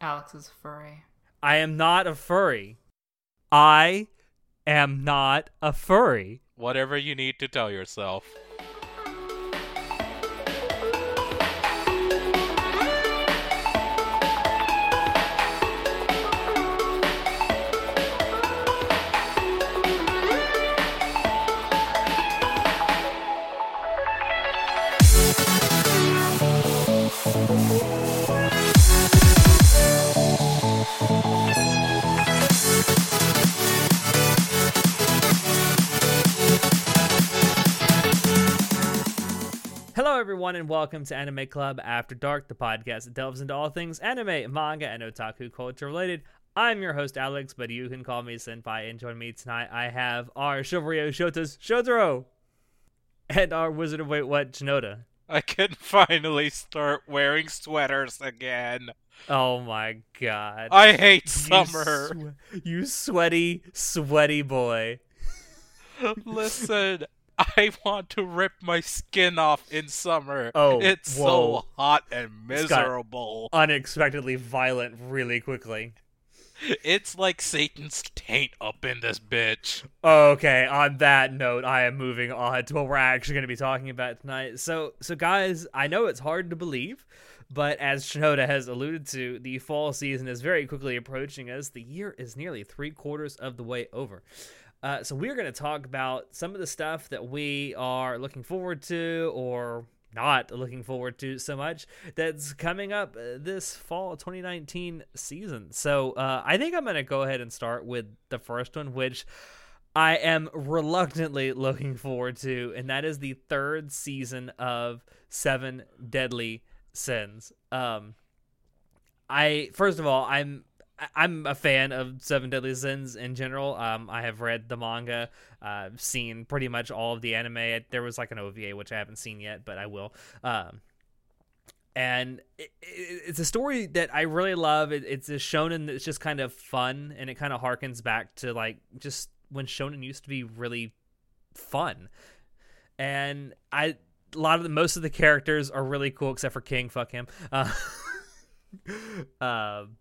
Alex is furry. I am not a furry. I am not a furry. Whatever you need to tell yourself. Everyone, and welcome to Anime Club After Dark, the podcast that delves into all things anime, manga, and otaku culture related. I'm your host, Alex, but you can call me Senpai. And join me tonight, I have our Chivalry Shota's Shotaro and our Wizard of Wait What, Shinoda. I can finally start wearing sweaters again. Oh my god. I hate You summer. swe- you sweaty, sweaty boy. Listen, I want to rip my skin off in summer. Oh, it's whoa. so hot and miserable. Unexpectedly violent really quickly. It's like Satan's taint up in this bitch. Okay, on that note, I am moving on to what we're actually going to be talking about tonight. So, so guys, I know it's hard to believe, but as Shinoda has alluded to, the fall season is very quickly approaching us. The year is nearly three quarters of the way over. Uh, so we're going to talk about some of the stuff that we are looking forward to or not looking forward to so much that's coming up uh, this fall 2019 season. So uh, I think I'm going to go ahead and start with the first one, which I am reluctantly looking forward to, and that is the third season of Seven Deadly Sins. Um, I first of all, I'm I'm a fan of Seven Deadly Sins in general. Um, I have read the manga, uh, seen pretty much all of the anime. There was like an OVA which I haven't seen yet, but I will. Um, and it, it, it's a story that I really love. It, it's a shonen that's just kind of fun, and it kind of harkens back to like just when shonen used to be really fun. And I, a lot of the most of the characters are really cool, except for King. Fuck him. Uh, um,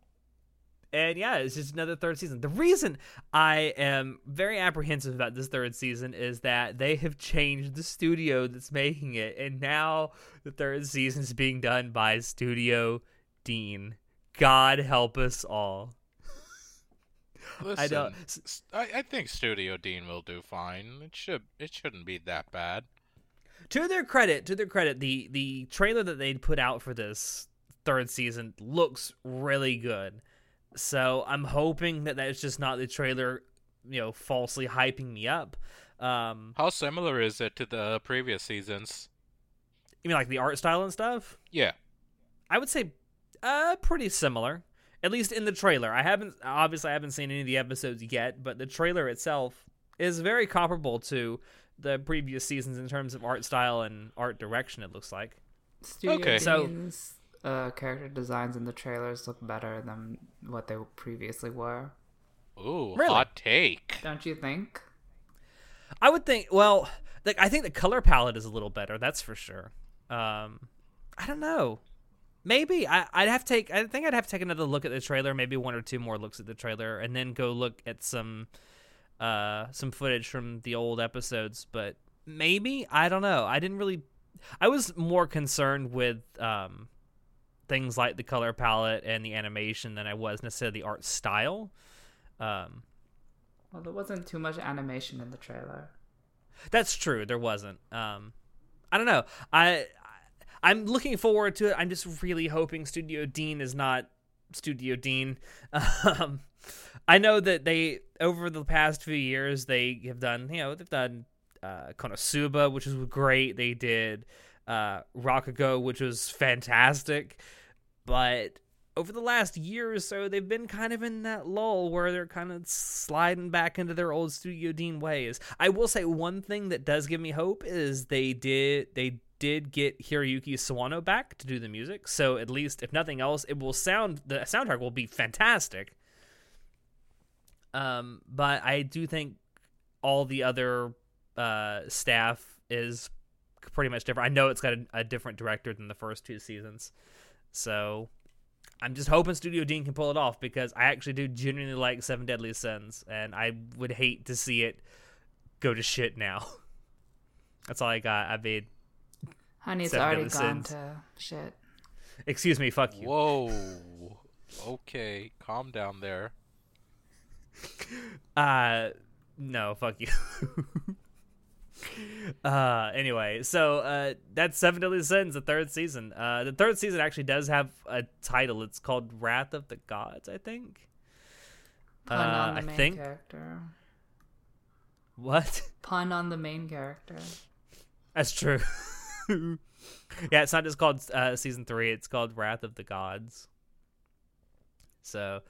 and yeah, it's just another third season. The reason I am very apprehensive about this third season is that they have changed the studio that's making it, and now the third season is being done by Studio Deen. God help us all. Listen, I don't. I, I think Studio Deen will do fine. It should. It shouldn't be that bad. to their credit, to their credit, the the trailer that they put out for this third season looks really good. So I'm hoping that that's just not the trailer, you know, falsely hyping me up. Um, How similar is it to the previous seasons? you mean like the art style and stuff? Yeah. I would say, uh, pretty similar. At least in the trailer. I haven't obviously I haven't seen any of the episodes yet, but the trailer itself is very comparable to the previous seasons in terms of art style and art direction. It looks like. Studio Okay. So- Deen's uh, character designs in the trailers look better than what they previously were. Ooh, Really? hot take. Don't you think? I would think. Well, like I think the color palette is a little better. That's for sure. Um, I don't know. Maybe I, I'd have to take. I think I'd have to take another look at the trailer. Maybe one or two more looks at the trailer, and then go look at some, uh, some footage from the old episodes. But maybe I don't know. I didn't really. I was more concerned with um, things like the color palette and the animation than I was necessarily the art style. Um, Well, there wasn't too much animation in the trailer. That's true. There wasn't. Um, I don't know. I I'm looking forward to it. I'm just really hoping Studio Deen is not Studio Deen. Um, I know that they over the past few years they have done. You know, they've done uh, Konosuba, which was great. They did uh, Rakugo, which was fantastic. But over the last year or so, they've been kind of in that lull where they're kind of sliding back into their old Studio Deen ways. I will say one thing that does give me hope is they did they did get Hiroyuki Sawano back to do the music. So at least, if nothing else, it will sound the soundtrack will be fantastic. Um, but I do think all the other uh, staff is pretty much different. I know it's got a, a different director than the first two seasons, so I'm just hoping Studio Deen can pull it off because I actually do genuinely like Seven Deadly Sins, and I would hate to see it go to shit now. That's all I got. I mean, Honey, it's already Deadly gone Sins. to shit. excuse me, fuck you. Whoa. Okay, calm down there. Uh, no, fuck you. uh, anyway, so uh, that's Seven Deadly Sins, the third season. Uh, the third season actually does have a title. It's called Wrath of the Gods, I think. Pun Uh, on the I main think- character. What? Pun on the main character. That's true. yeah, it's not just called uh, season three; it's called Wrath of the Gods. So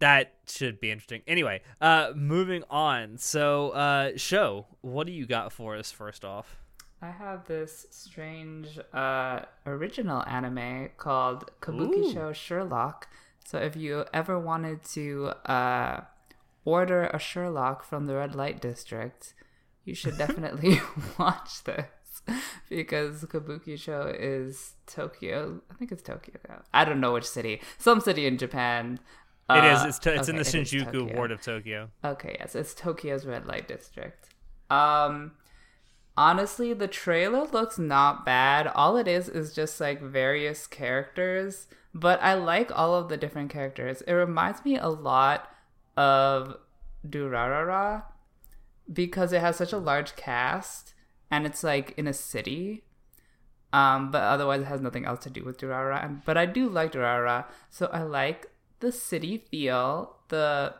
that should be interesting. Anyway, uh, moving on. So, uh, show, what do you got for us? First off, I have this strange uh, original anime called Kabukicho Sherlock. So if you ever wanted to uh, order a Sherlock from the red light district, you should definitely watch this because Kabukicho is Tokyo. I think it's Tokyo. I don't know which city. Some city in Japan. It is. Uh, It's, to, it's in the Shinjuku ward of Tokyo. Okay, yes, it's Tokyo's red light district. Um honestly, the trailer looks not bad. All it is is just like various characters, but I like all of the different characters. It reminds me a lot of Durarara because it has such a large cast and it's like in a city. Um, but otherwise it has nothing else to do with Durarara. But I do like Durarara, so I like the city feel, the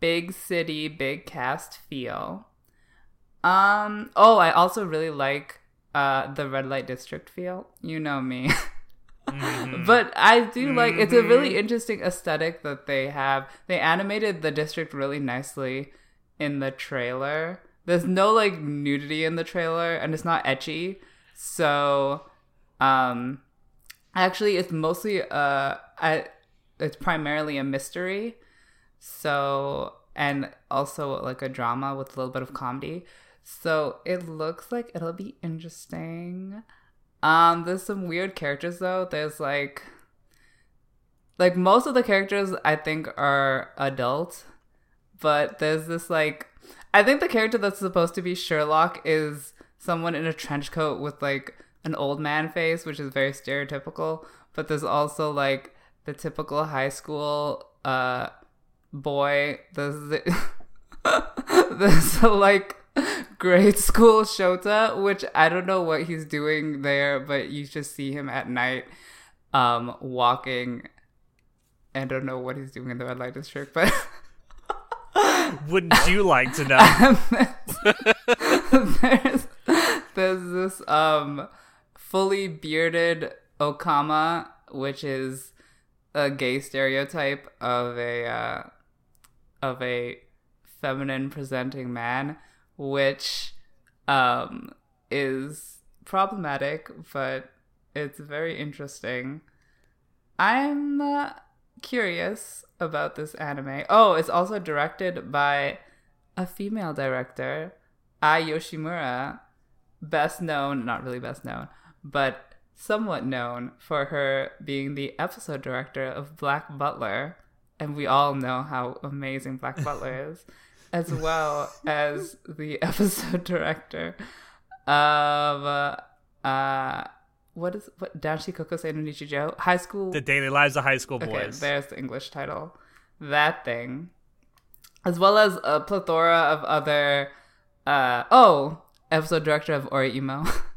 big city, big cast feel. Um, oh, I also really like uh the red light district feel. You know me. Mhm. But I do like it's a really interesting aesthetic that they have. They animated the district really nicely in the trailer. There's no like nudity in the trailer and it's not ecchi. So um actually it's mostly uh I it's primarily a mystery. So and also like a drama with a little bit of comedy. So it looks like it'll be interesting. Um, there's some weird characters though. There's like like most of the characters I think are adult, but there's this like I think the character that's supposed to be Sherlock is someone in a trench coat with like an old man face, which is very stereotypical. But there's also like the typical high school uh boy. The, there's like grade school Shota, which I don't know what he's doing there, but you just see him at night um walking I don't know what he's doing in the red light district, but Wouldn't you like to know? there's there's this um fully bearded Okama, which is a gay stereotype of a uh, of a feminine presenting man, which um is problematic, but it's very interesting. I'm uh, curious about this anime. Oh, it's also directed by a female director, Ai Yoshimura, best known, not really best known, but somewhat known for her being the episode director of Black Butler, and we all know how amazing Black Butler is, as well as the episode director of uh, uh what is what Danshi Kokosei no Nichijou High School the Daily Lives of High School Okay, Boys. there's the English title. That thing. As well as a plethora of other uh oh, episode director of Ori Oreimo.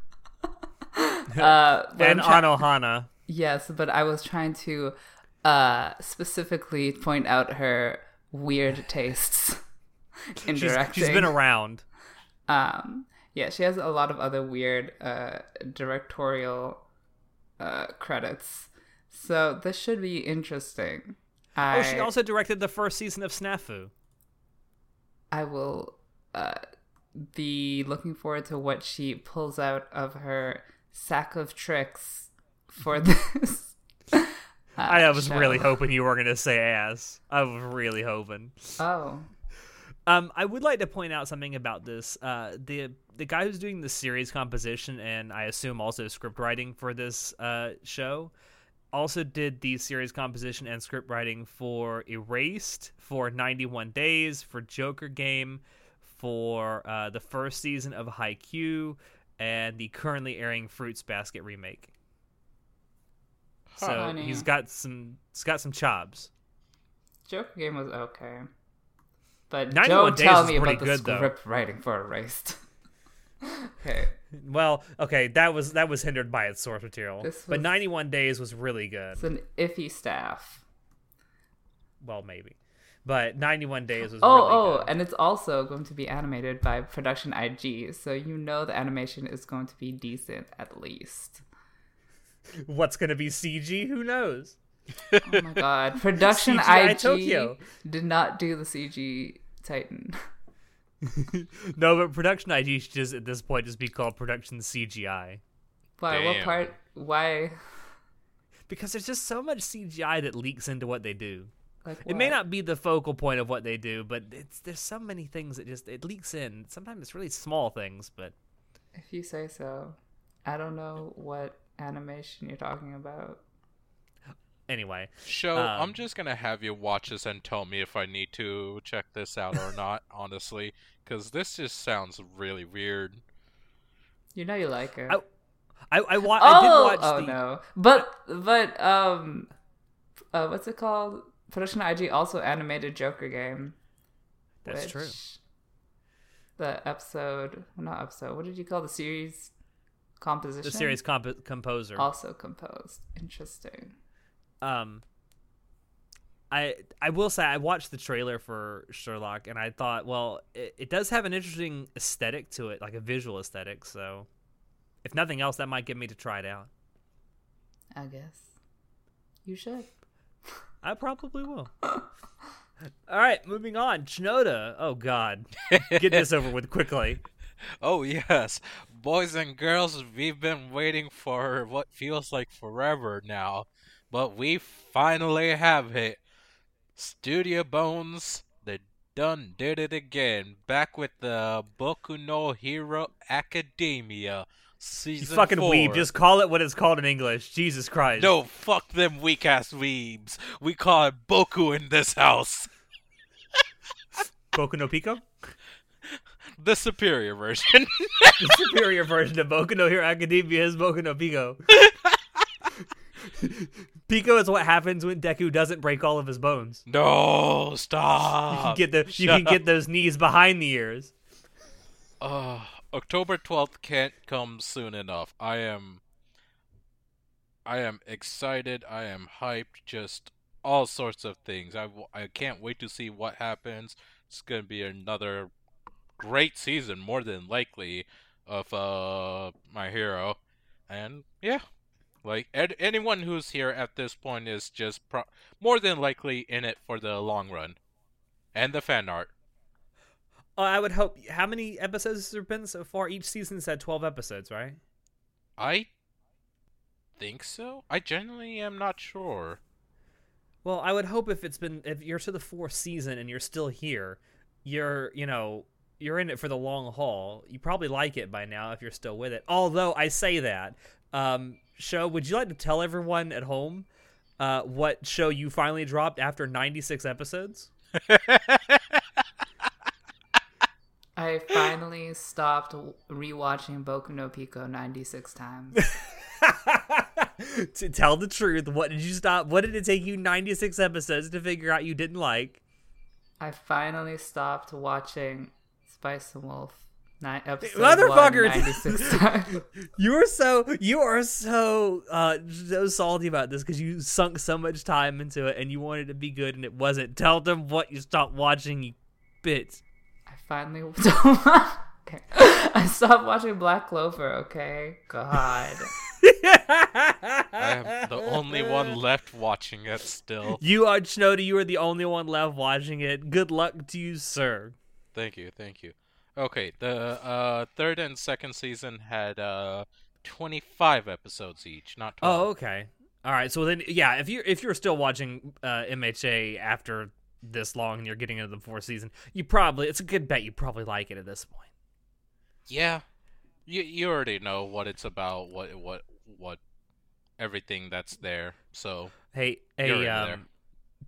uh and I'm Anohana. Yes, but I was trying to uh specifically point out her weird tastes in She's, directing. she's been around. Um, yeah, she has a lot of other weird uh, directorial uh, credits. So this should be interesting. I, Oh, she also directed the first season of Snafu. I will uh, be looking forward to what she pulls out of her sack of tricks for this. uh, I was show. really hoping you were going to say ass. I was really hoping. Oh, Um, I would like to point out something about this. Uh, the the guy who's doing the series composition and I assume also script writing for this uh show also did the series composition and script writing for Erased, for 91 Days, for Joker Game, for uh, the first season of Haikyuu, and the currently airing Fruits Basket remake. So Funny. he's got some he's got some chops. Joker game was okay. But 91 don't Days tell me pretty about the good, though. script writing for Erased. okay. Well, okay, that was that was hindered by its source material. This But 91 Days was really good. It's an iffy staff. Well, maybe. But 91 Days was Oh, really oh, good. and it's also going to be animated by Production IG, so you know the animation is going to be decent at least. What's going to be CG? Who knows? Oh my god. Production CGI IG Tokyo. did not do the CG Titan. no, but production IG should just at this point just be called production CGI Why? What part? Why? because there's just so much CGI that leaks into what they do. Like It may not be the focal point of what they do, but it's there's so many things that just it leaks in. Sometimes it's really small things, but If you say so. I don't know what animation you're talking about. anyway. Show, Um, I'm just gonna have you watch this and tell me if I need to check this out or not, honestly, because this just sounds really weird. You know you like it. I, I I, wa- oh, I did watch oh the no. But but um uh what's it called? Production IG also animated Joker game. That's true. The episode not episode, what did you call the series composition? the series comp- composer. also composed. Interesting. um I I will say I watched the trailer for Sherlock and I thought, well, it, it does have an interesting aesthetic to it, like a visual aesthetic. So, if nothing else, that might get me to try it out. I guess. You should. I probably will. All right, moving on. Shinoda. Oh God, get this over with quickly. Oh yes, boys and girls, we've been waiting for what feels like forever now, but we finally have it. Studio Bones, they done did it again. Back with the Boku no Hero Academia You fucking four. weeb. Just call it what it's called in English. Jesus Christ. no, fuck them weak ass weebs. We call it Boku in this house. Boku no Pico. The superior version. The superior version of Boku no Hero Academia is Boku no Pico. Pico is what happens when Deku doesn't break all of his bones. no, You can stop. get the you can get those knees behind the ears. Uh, October 12th can't come soon enough. I am I am excited. I am hyped. Just all sorts of things. I, w- I can't wait to see what happens. It's going to be another great season more than likely of uh my hero. And yeah, like ed- anyone who's here at this point is just pro- more than likely in it for the long run. And the fan art. Oh, I would hope. How many episodes has there been so far? Each season's had twelve episodes, right? I think so. I genuinely am not sure. Well, I would hope if it's been if you're to the fourth season and you're still here, you're you know you're in it for the long haul. You probably like it by now if you're still with it. Although I say that, um, show would you like to tell everyone at home uh, what show you finally dropped after 96 episodes? I finally stopped rewatching Boku no Pico 96 times. to tell the truth, what did you stop? What did it take you 96 episodes to figure out you didn't like? I finally stopped watching Spice and Wolf. Nine, episode Motherfucker! 96 times. You are so you are so uh so salty about this because you sunk so much time into it and you wanted it to be good and it wasn't. Tell them what you stopped watching, you bitch. I finally okay. I stopped watching Black Clover. Okay, God. I am the only one left watching it still. You are Shinoda. You are the only one left watching it. Good luck to you, sir. Thank you, thank you. Okay, the uh, third and second season had uh, 25 episodes each, not 12. Oh, okay. All right. So then, yeah, if you if you're still watching uh, MHA after this long and you're getting into the fourth season, you probably it's a good bet you probably like it at this point. Yeah. You you already know what it's about, what what what everything that's there. So Hey, hey, um,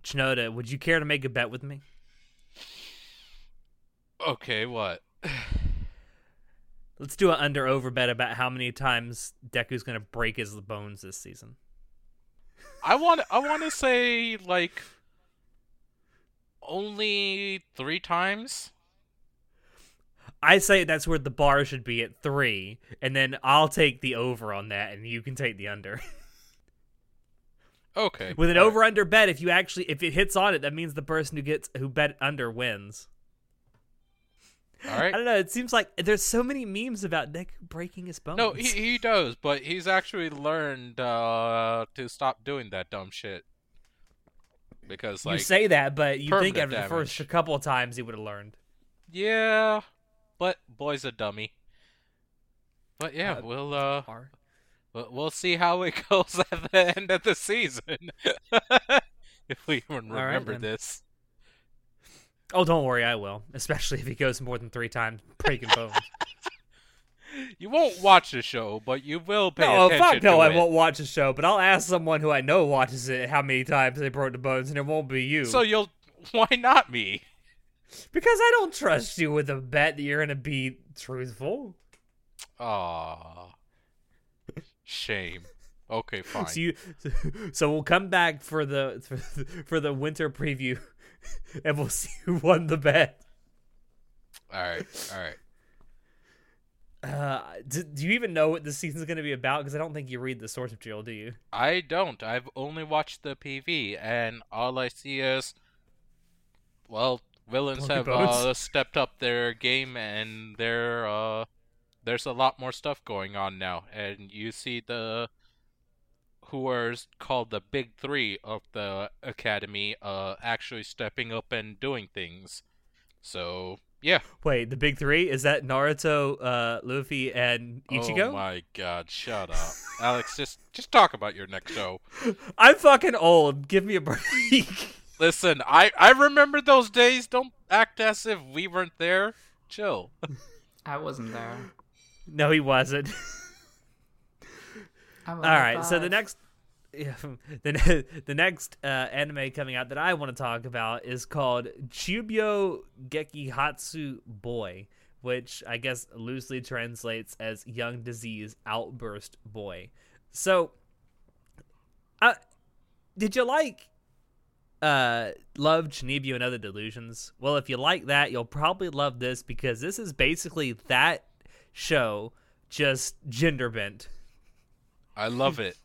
Shinoda, would you care to make a bet with me? okay, what? Let's do an under over bet about how many times Deku's gonna break his bones this season. I want I want to say like only three times. I say that's where the bar should be at three, and then I'll take the over on that, and you can take the under. Okay. With an right. over under bet, if you actually if it hits on it, that means the person who gets who bet under wins. All right. I don't know. It seems like there's so many memes about Nick breaking his bones. No, he he does, but he's actually learned uh, to stop doing that dumb shit. Because you say that, but you think after the first couple of times he would have learned. yeah, but boy's a dummy. But yeah, Uh, we'll uh, we'll, see how it goes at the end of the season. if we even remember then. this. Oh, don't worry, I will. Especially if he goes more than three times breaking bones. You won't watch the show, but you will pay no, attention fuck no, I it. won't watch the show. But I'll ask someone who I know watches it how many times they broke the bones, and it won't be you. So you'll why not me? because I don't trust you with a bet that you're gonna be truthful. Ah, Shame. Okay, fine. So you, so we'll come back for the for, the- for the winter preview, and we'll see who won the bet. All right, all right. Uh, do, do you even know what this season's going to be about? Because I don't think you read the source material, do you? I don't. I've only watched the PV, and all I see is, well, villains have uh, stepped up their game, and there, uh, there's a lot more stuff going on now. And you see the who are called the Big Three of the Academy, uh, actually stepping up and doing things. So yeah. Wait, the big three is that Naruto, uh, Luffy, and Ichigo? Oh my God! Shut up, Alex. Just just talk about your next show. I'm fucking old. Give me a break. Listen, I I remember those days. Don't act as if we weren't there. Chill. I wasn't there. no, he wasn't. I'm All right, so the next, the ne- the next uh, anime coming out that I want to talk about is called Chubyo Gekihatsu Boy, which I guess loosely translates as Young Disease Outburst Boy. So, uh, did you like uh love Chunibyo and Other Delusions? Well, if you like that, you'll probably love this because this is basically that show just gender bent. I love it.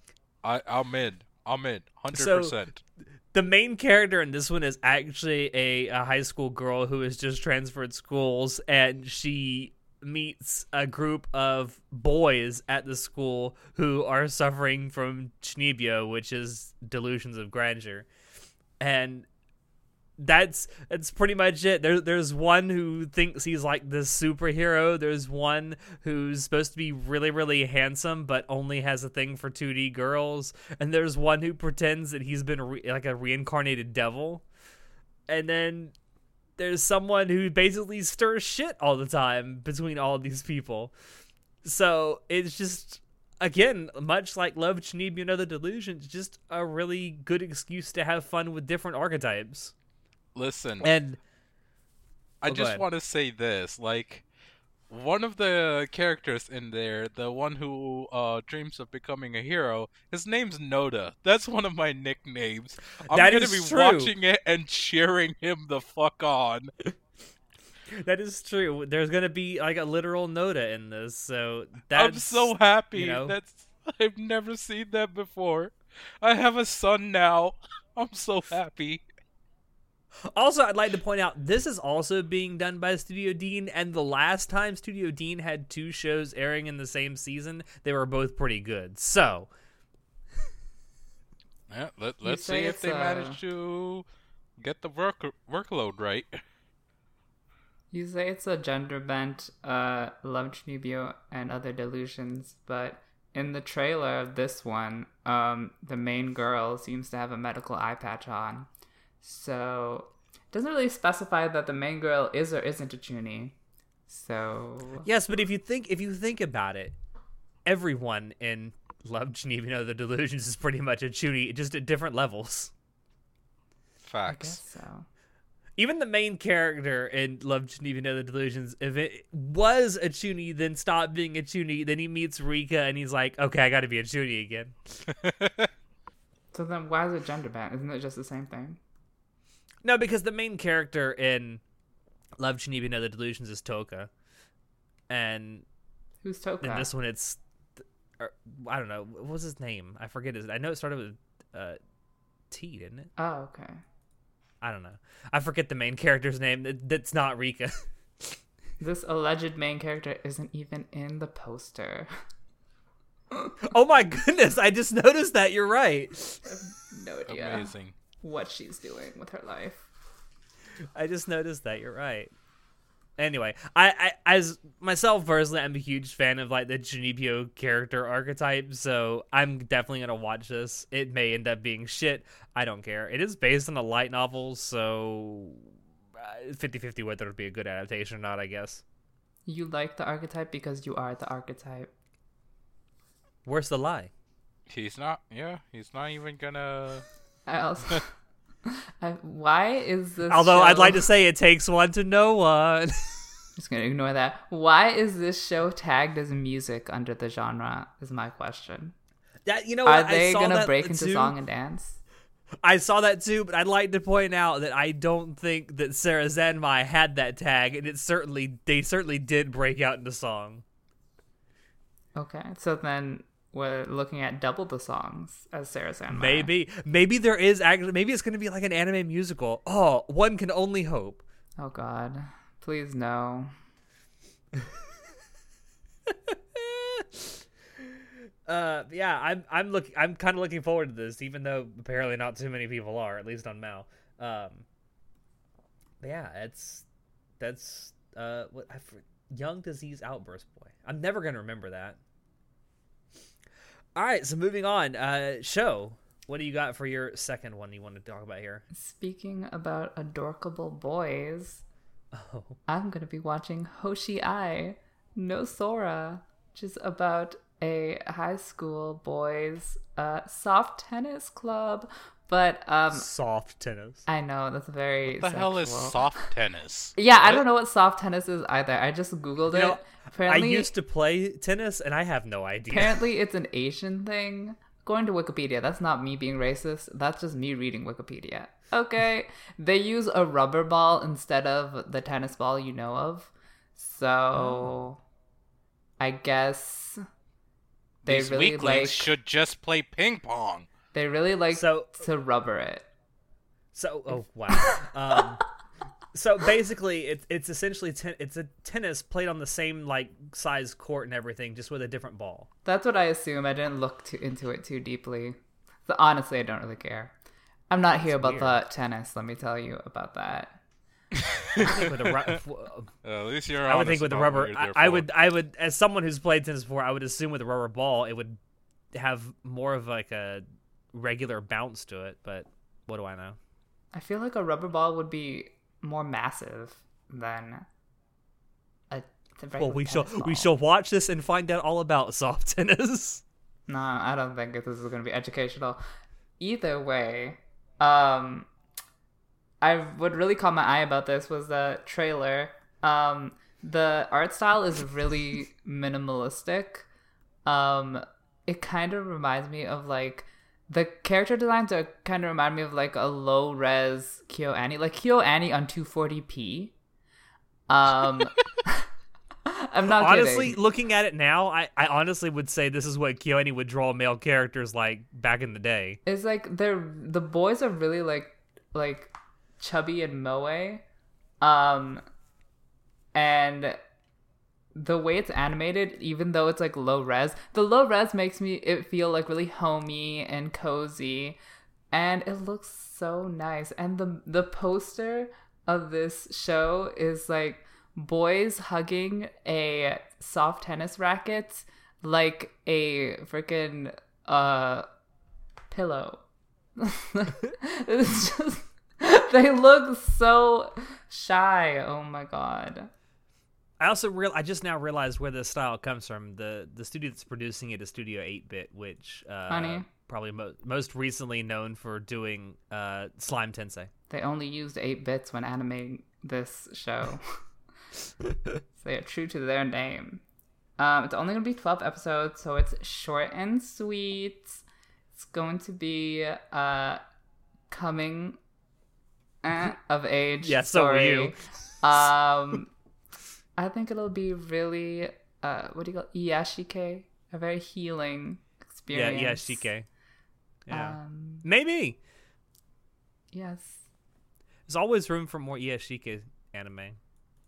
I I'm in. I'm in. Hundred So- percent. the main character in this one is actually a, a high school girl who has just transferred schools and she meets a group of boys at the school who are suffering from chunibyo which is delusions of grandeur and that's that's pretty much it. There, there's one who thinks he's like this superhero. There's one who's supposed to be really, really handsome, but only has a thing for 2D girls. And there's one who pretends that he's been re- like a reincarnated devil. And then there's someone who basically stirs shit all the time between all these people. So it's just again, much like Love Chunibyo and Other Delusions, just a really good excuse to have fun with different archetypes. Listen, And I oh, just want to say this. Like, one of the characters in there, the one who uh dreams of becoming a hero, his name's Noda. That's one of my nicknames. I'm That gonna be true. watching it and cheering him the fuck on. that is true. There's gonna be like a literal Noda in this, so that's I'm so happy. you know. That's I've never seen that before. I have a son now. I'm so happy. Also, I'd like to point out this is also being done by Studio Deen, and the last time Studio Deen had two shows airing in the same season, they were both pretty good. So, Yeah, let, let's see if they uh, manage to get the work workload right. You say it's a gender bent, uh, Love Chunibyo and Other Delusions, but in the trailer of this one, um, the main girl seems to have a medical eye patch on. So, it doesn't really specify that the main girl is or isn't a Chuny. So, yes, but if you think if you think about it, everyone in Love Chunibyo the Delusions is pretty much a Chuny, just at different levels. I Facts. guess so. Even the main character in Love Chunibyo the Delusions, if it was a Chuny, then stopped being a Chuny, then he meets Rika and he's like, okay, I gotta be a Chuny again. So then, why is it gender bent? Isn't it just the same thing? No, because the main character in Love Chunibyo the Delusions is Toka. And Who's Toka? in this one it's or, I don't know what was his name. I forget his. I know it started with uh, T, didn't it? Oh, okay. I don't know. I forget the main character's name. That- That's not Rika. This alleged main character isn't even in the poster. oh my goodness! I just noticed that. You're right. No idea Amazing. What she's doing with her life. I just noticed that. You're right. Anyway, I, I as myself personally, I'm a huge fan of like the Chunibyo character archetype, so I'm definitely gonna watch this. It may end up being shit. I don't care. It is based on a light novel, so uh, 50-50 whether it'll be a good adaptation or not. I guess. You like the archetype because you are the archetype. Where's the lie? He's not. Yeah, he's not even gonna. I also. I, why is this? Although I'd like to say it takes one to know one. Just gonna ignore that. Why is this show tagged as music under the genre? Is my question. that you know Are what? I they gonna break into too. song and dance? I saw that too, but I'd like to point out that I don't think that Sarazanmai had that tag, and it certainly they certainly did break out into song. Okay, so then we're looking at double the songs as Sarazanmai. Maybe, maybe there is actually, maybe it's going to be like an anime musical. Oh, one can only hope. Oh God, please no. Uh, yeah, I'm, I'm looking, I'm kind of looking forward to this, even though apparently not too many people are, at least on Mal. Um, yeah, it's that's uh, what I for, young disease outburst boy. I'm never gonna remember that. All right, so moving on. Uh, show. What do you got for your second one you want to talk about here? Speaking about adorkable boys, Oh, I'm gonna be watching Hoshiai no Sora, which is about a high school boys uh, soft tennis club. But um, soft tennis. I know that's very. What the hell is soft tennis? Yeah, I don't know what soft tennis is either. I just googled You it. know, I used to play tennis, and I have no idea. apparently it's an Asian thing. Going to Wikipedia, that's not me being racist. That's just me reading Wikipedia. Okay, they use a rubber ball instead of the tennis ball you know of. So, Oh. I guess they These really weaklings like should just play ping pong. They really like So- to rubber it. So, oh wow. um, so basically, it's it's essentially ten- it's a tennis played on the same like size court and everything, just with a different ball. That's what I assume. I didn't look too into it too deeply. So honestly, I don't really care. I'm not here about weird. the tennis. Let me tell you about that. I with a ru- Uh, at least you're I would think with a rubber, I, I would I would as someone who's played tennis before, I would assume with a rubber ball, it would have more of like a regular bounce to it. But what do I know? I feel like a rubber ball would be more massive than a. Well, we shall tennis we shall watch this and find out all about soft tennis. No, I don't think this is going to be educational. Either way, um, I what really caught my eye about this was the trailer. Um, the art style is really minimalistic. Um, it kind of reminds me of like the character designs are kind of remind me of like a low res KyoAni, like KyoAni on 240p. Um, I'm not honestly, kidding. looking at it now, I, I honestly would say this is what Kyo KyoAni would draw male characters like back in the day. It's like they're the boys are really like like chubby and moe, um, and the way it's animated, even though it's like low res, the low res makes me it feel like really homey and cozy, and it looks so nice. And the the poster of this show is like boys hugging a soft tennis racket like a freaking uh pillow. it's just they look so shy. Oh my god. I also real I just now realized where the style comes from. The the studio that's producing it is Studio Eight Bit, which uh, Funny. probably mo- most recently known for doing uh, Slime Tensei. They only used eight bits when animating this show. so they are true to their name. Um, it's only gonna be twelve episodes, so it's short and sweet. It's going to be uh coming eh, of age. Yeah, so are you. Um, I think it'll be really uh, what do you call it? Iyashikei? A very healing experience. yeah, Shike. Yeah, Um, maybe. yes. There's always room for more Iyashikei anime.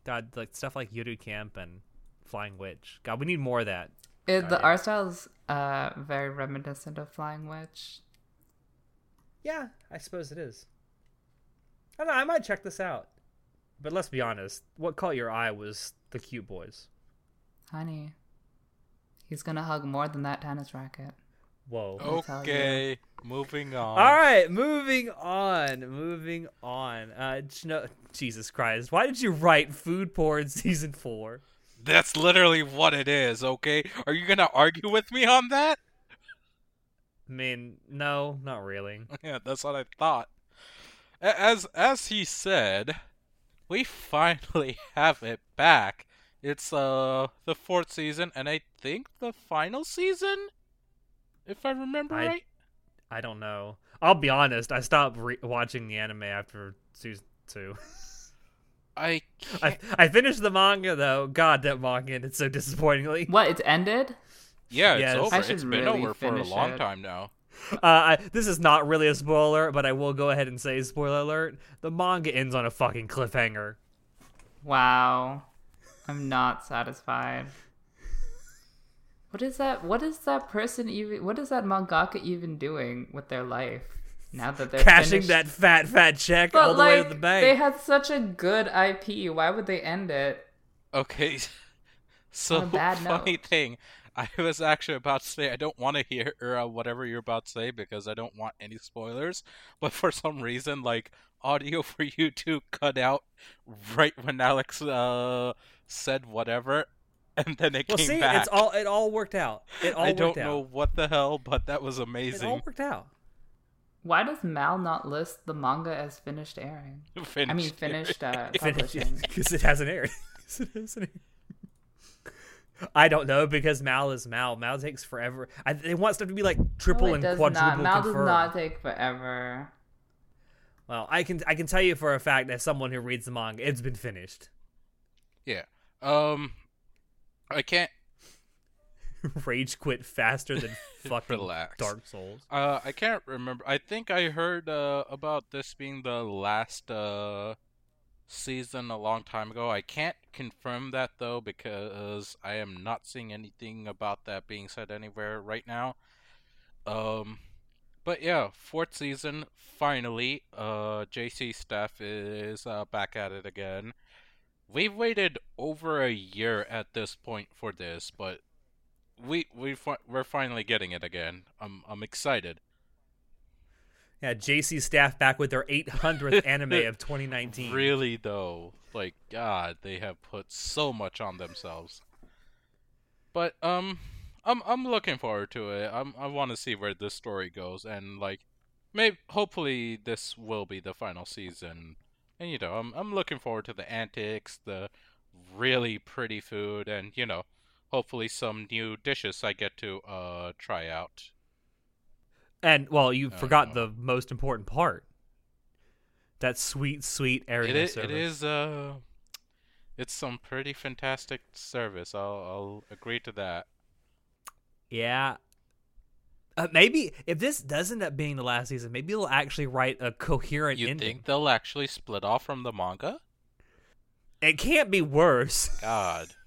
God, like stuff like Yuru Camp and Flying Witch. God, we need more of that. It, the art style is uh, very reminiscent of Flying Witch. Yeah, I suppose it is. I don't know. I might check this out. But let's be honest. What caught your eye was the cute boys. Honey, he's gonna hug more than that tennis racket. Whoa. I'll tell you. Okay, moving on. All right, moving on. Moving on. Uh, no, Jesus Christ! Why did you write food porn season four? That's literally what it is, okay? Are you gonna argue with me on that? I mean, no, not really. Yeah, that's what I thought. As as he said, we finally have it back. It's uh the fourth season, and I think the final season, if I remember I- right. I don't know. I'll be honest. I stopped re- watching the anime after season two. I I. I finished the manga though. God, that manga ended so disappointingly. What? It's ended? yeah, it's Yes. over. I should It's been really over for a long it. time now. Uh, I, this is not really a spoiler, but I will go ahead and say spoiler alert. The manga ends on a fucking cliffhanger. Wow. I'm not satisfied. What is that? What is that person even? What is that mangaka even doing with their life now that they're Cashing finished? that fat, fat check But all the like, way to the bank. they had such a good IP. Why would they end it? Okay, so On a bad funny note. thing, I was actually about to say I don't want to hear uh, whatever you're about to say because I don't want any spoilers. But for some reason, like audio for you two cut out right when Alex uh, said whatever, and then it well, came see, back. it's all it all worked out. It all I don't out. know what the hell, but that was amazing. It all worked out. Why does Mal not list the manga as finished airing? I mean, finished uh, publishing. Because it hasn't aired. 'Cause it hasn't aired. I don't know because Mal is Mal. Mal takes forever. I, they want stuff to be like triple No, it and does quadruple not. Mal confirmed. does not take forever. Well, I can I can tell you for a fact that someone who reads the manga, it's been finished. Yeah. Um, I can't. Rage quit faster than fucking Relax. Dark Souls. Uh, I can't remember. I think I heard uh, about this being the last uh, season a long time ago. I can't confirm that though because I am not seeing anything about that being said anywhere right now. Um, but yeah, fourth season finally. Uh, JC staff is uh, back at it again. We've waited over a year at this point for this, but we we fi- we're finally getting it again. I'm I'm excited. Yeah, JC staff back with their 800th anime of 2019. Really though, like God, they have put so much on themselves. But um, I'm I'm looking forward to it. I'm I want to see where this story goes, and like, maybe hopefully this will be the final season. And you know, I'm I'm looking forward to the antics, the really pretty food, and you know, hopefully some new dishes I get to uh try out. And well, you Oh, forgot no. the most important part. That sweet, sweet area It is, service. it is uh it's some pretty fantastic service. I'll I'll agree to that. Yeah. Uh, maybe if this does end up being the last season, maybe they'll actually write a coherent You ending. think they'll actually split off from the manga? It can't be worse. God.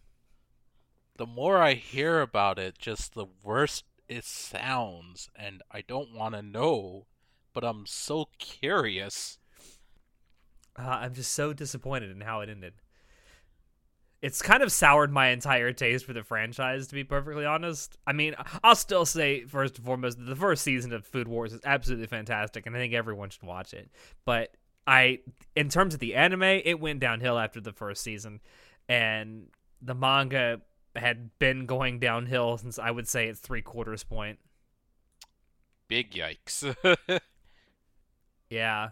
The more I hear about it, just the worse it sounds, and I don't want to know, but I'm so curious. Uh, I'm just so disappointed in how it ended. It's kind of soured my entire taste for the franchise, to be perfectly honest. I mean, I'll still say, first and foremost, the first season of Food Wars is absolutely fantastic, and I think everyone should watch it. But I, in terms of the anime, it went downhill after the first season, and the manga had been going downhill since I would say its three quarters point. Big yikes. Yeah.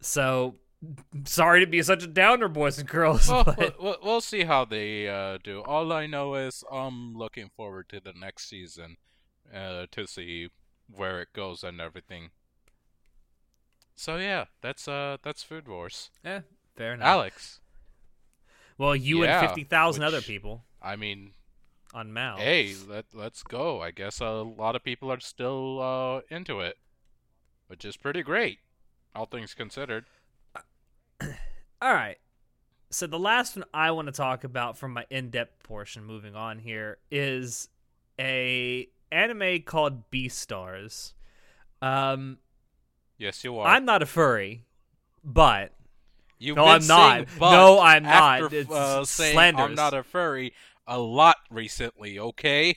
So sorry to be such a downer, boys and girls. well, but we'll, we'll see how they uh, do. All I know is I'm looking forward to the next season uh, to see where it goes and everything. So yeah, that's uh that's Food Wars. Yeah, fair enough. Alex, Well, you Yeah, and fifty thousand other people I mean, on Mal. hey, let let's go. I guess a lot of people are still uh, into it, which is pretty great, all things considered. All right. So the last one I want to talk about from my in-depth portion, moving on here, is a anime called Beastars. Um, Yes, you are. I'm not a furry, but You've No, I'm not. No, I'm not. after, It's uh, I'm not a furry a lot recently. Okay.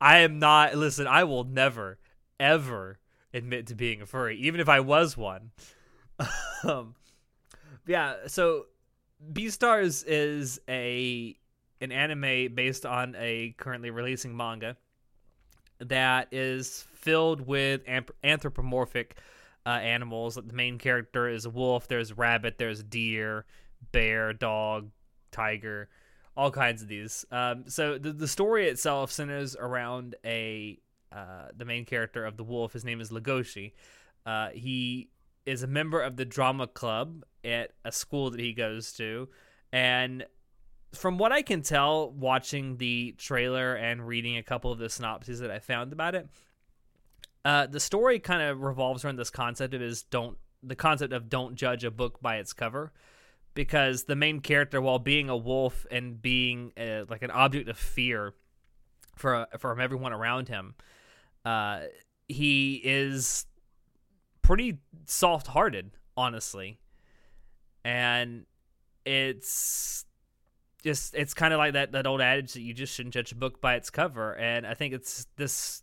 I am not. Listen, I will never, ever admit to being a furry, even if I was one. um, yeah. So, Beastars is a an anime based on a currently releasing manga that is filled with anthropomorphic uh, animals. The main character is a wolf. There's rabbit. There's deer, bear, dog, tiger, all kinds of these. Um, so the the story itself centers around a uh, the main character of the wolf. His name is Legoshi. Uh, he is a member of the drama club at a school that he goes to, and from what I can tell, watching the trailer and reading a couple of the synopses that I found about it, uh, the story kind of revolves around this concept of is don't the concept of don't judge a book by its cover, because the main character, while being a wolf and being uh like an object of fear for from everyone around him, uh, he is pretty soft-hearted, honestly, and it's just it's kind of like that that old adage that you just shouldn't judge a book by its cover. And i think it's this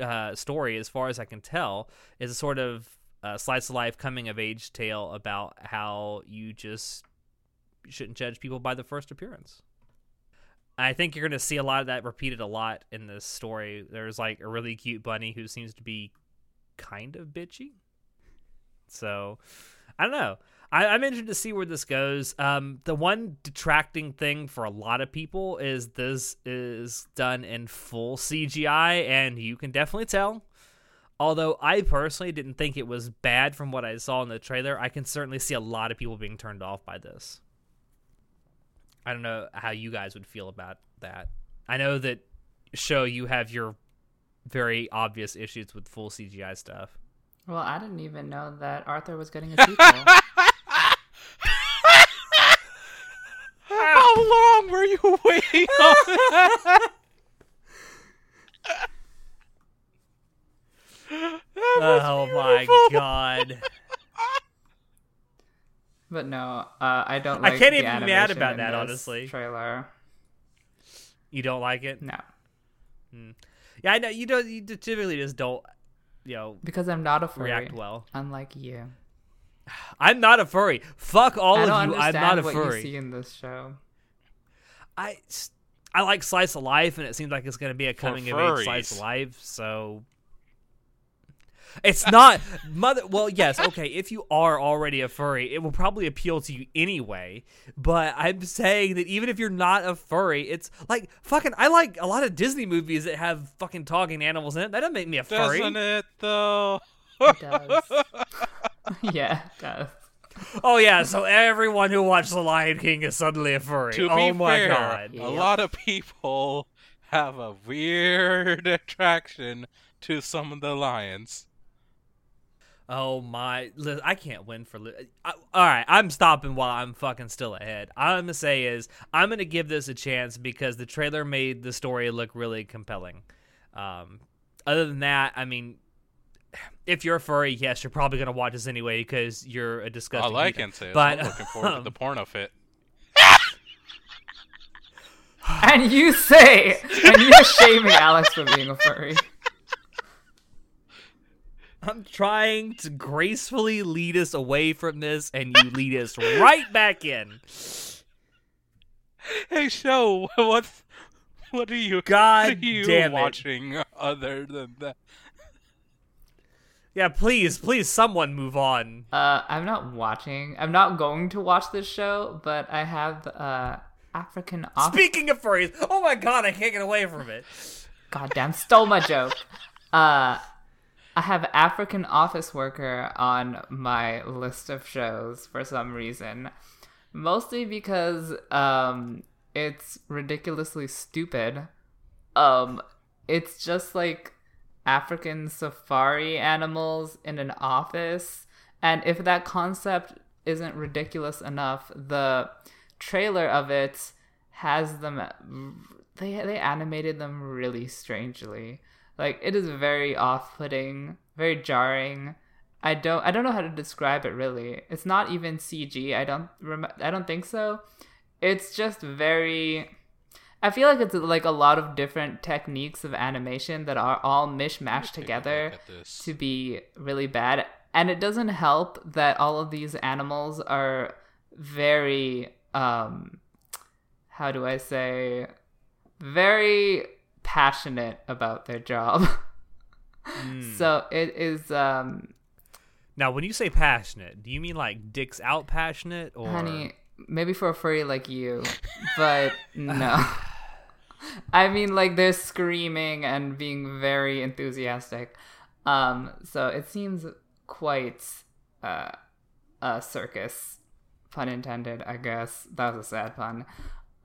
uh, story as far as i can tell is a sort of uh, slice of life coming of age tale about how you just shouldn't judge people by the first appearance i think you're going to see a lot of that repeated a lot in this story there's like a really cute bunny who seems to be kind of bitchy so i don't know I, I'm interested to see where this goes. Um, the one detracting thing for a lot of people is this is done in full CGI, and you can definitely tell. Although I personally didn't think it was bad from what I saw in the trailer, I can certainly see a lot of people being turned off by this. I don't know how you guys would feel about that. I know that show you have your very obvious issues with full CGI stuff. Well, I didn't even know that Arthur was getting a sequel. How long were you waiting on that? That was Oh my god. but no, uh, I don't. Like I can't even be mad about that, honestly. Trailer. You don't like it? No, Yeah, I know you don't. You typically just don't, you know, because I'm not a furry. react well. Unlike you, I'm not a furry. Fuck all I of don't you. I'm not a what you furry. see in this show. I s- I like slice of life, and it seems like it's going to be a coming of age slice of life. So it's not mother. Well, yes, okay. If you are already a furry, it will probably appeal to you anyway. But I'm saying that even if you're not a furry, it's like fucking. I like a lot of Disney movies that have fucking talking animals in it. That doesn't make me a furry. Doesn't it though? It does. yeah, it does. Oh yeah, so everyone who watched The Lion King is suddenly a furry. To oh be my fair, god. Yeah. a lot of people have a weird attraction to some of the lions. Oh my! I can't win for. Li- I, all right, I'm stopping while I'm fucking still ahead. All I'm gonna say is I'm gonna give this a chance because the trailer made the story look really compelling. Um, other than that, I mean, if you're a furry, yes, you're probably gonna watch this anyway because you're a disgusting. I like can say But, I'm looking forward to um, the porno fit. And you say, and you're shaming Alex for being a furry. I'm trying to gracefully lead us away from this, and you lead us right back in. hey, show what? What are you? God what are you damn it. watching other than that? Yeah, please, please, someone move on. Uh, I'm not watching. I'm not going to watch this show, but I have uh African office. Speaking of furries, oh my god, I can't get away from it. Goddamn, stole my joke. Uh, I have African Office Worker on my list of shows for some reason, mostly because um it's ridiculously stupid. Um, it's just like African safari animals in an office. And if that concept isn't ridiculous enough, the trailer of it has them they they animated them really strangely. Like it is very off-putting, very jarring. I don't I don't know how to describe it really. It's not even CG. I don't rem- I don't think so. It's just very I feel like it's like a lot of different techniques of animation that are all mishmashed together look at this. to be really bad. And it doesn't help that all of these animals are very um how do I say very passionate about their job. Hmm. so it is um Now, when you say passionate, do you mean like dicks out passionate or honey, maybe for a furry like you, but no. I mean like they're screaming and being very enthusiastic. Um so it seems quite uh a circus pun intended, I guess. That was a sad pun.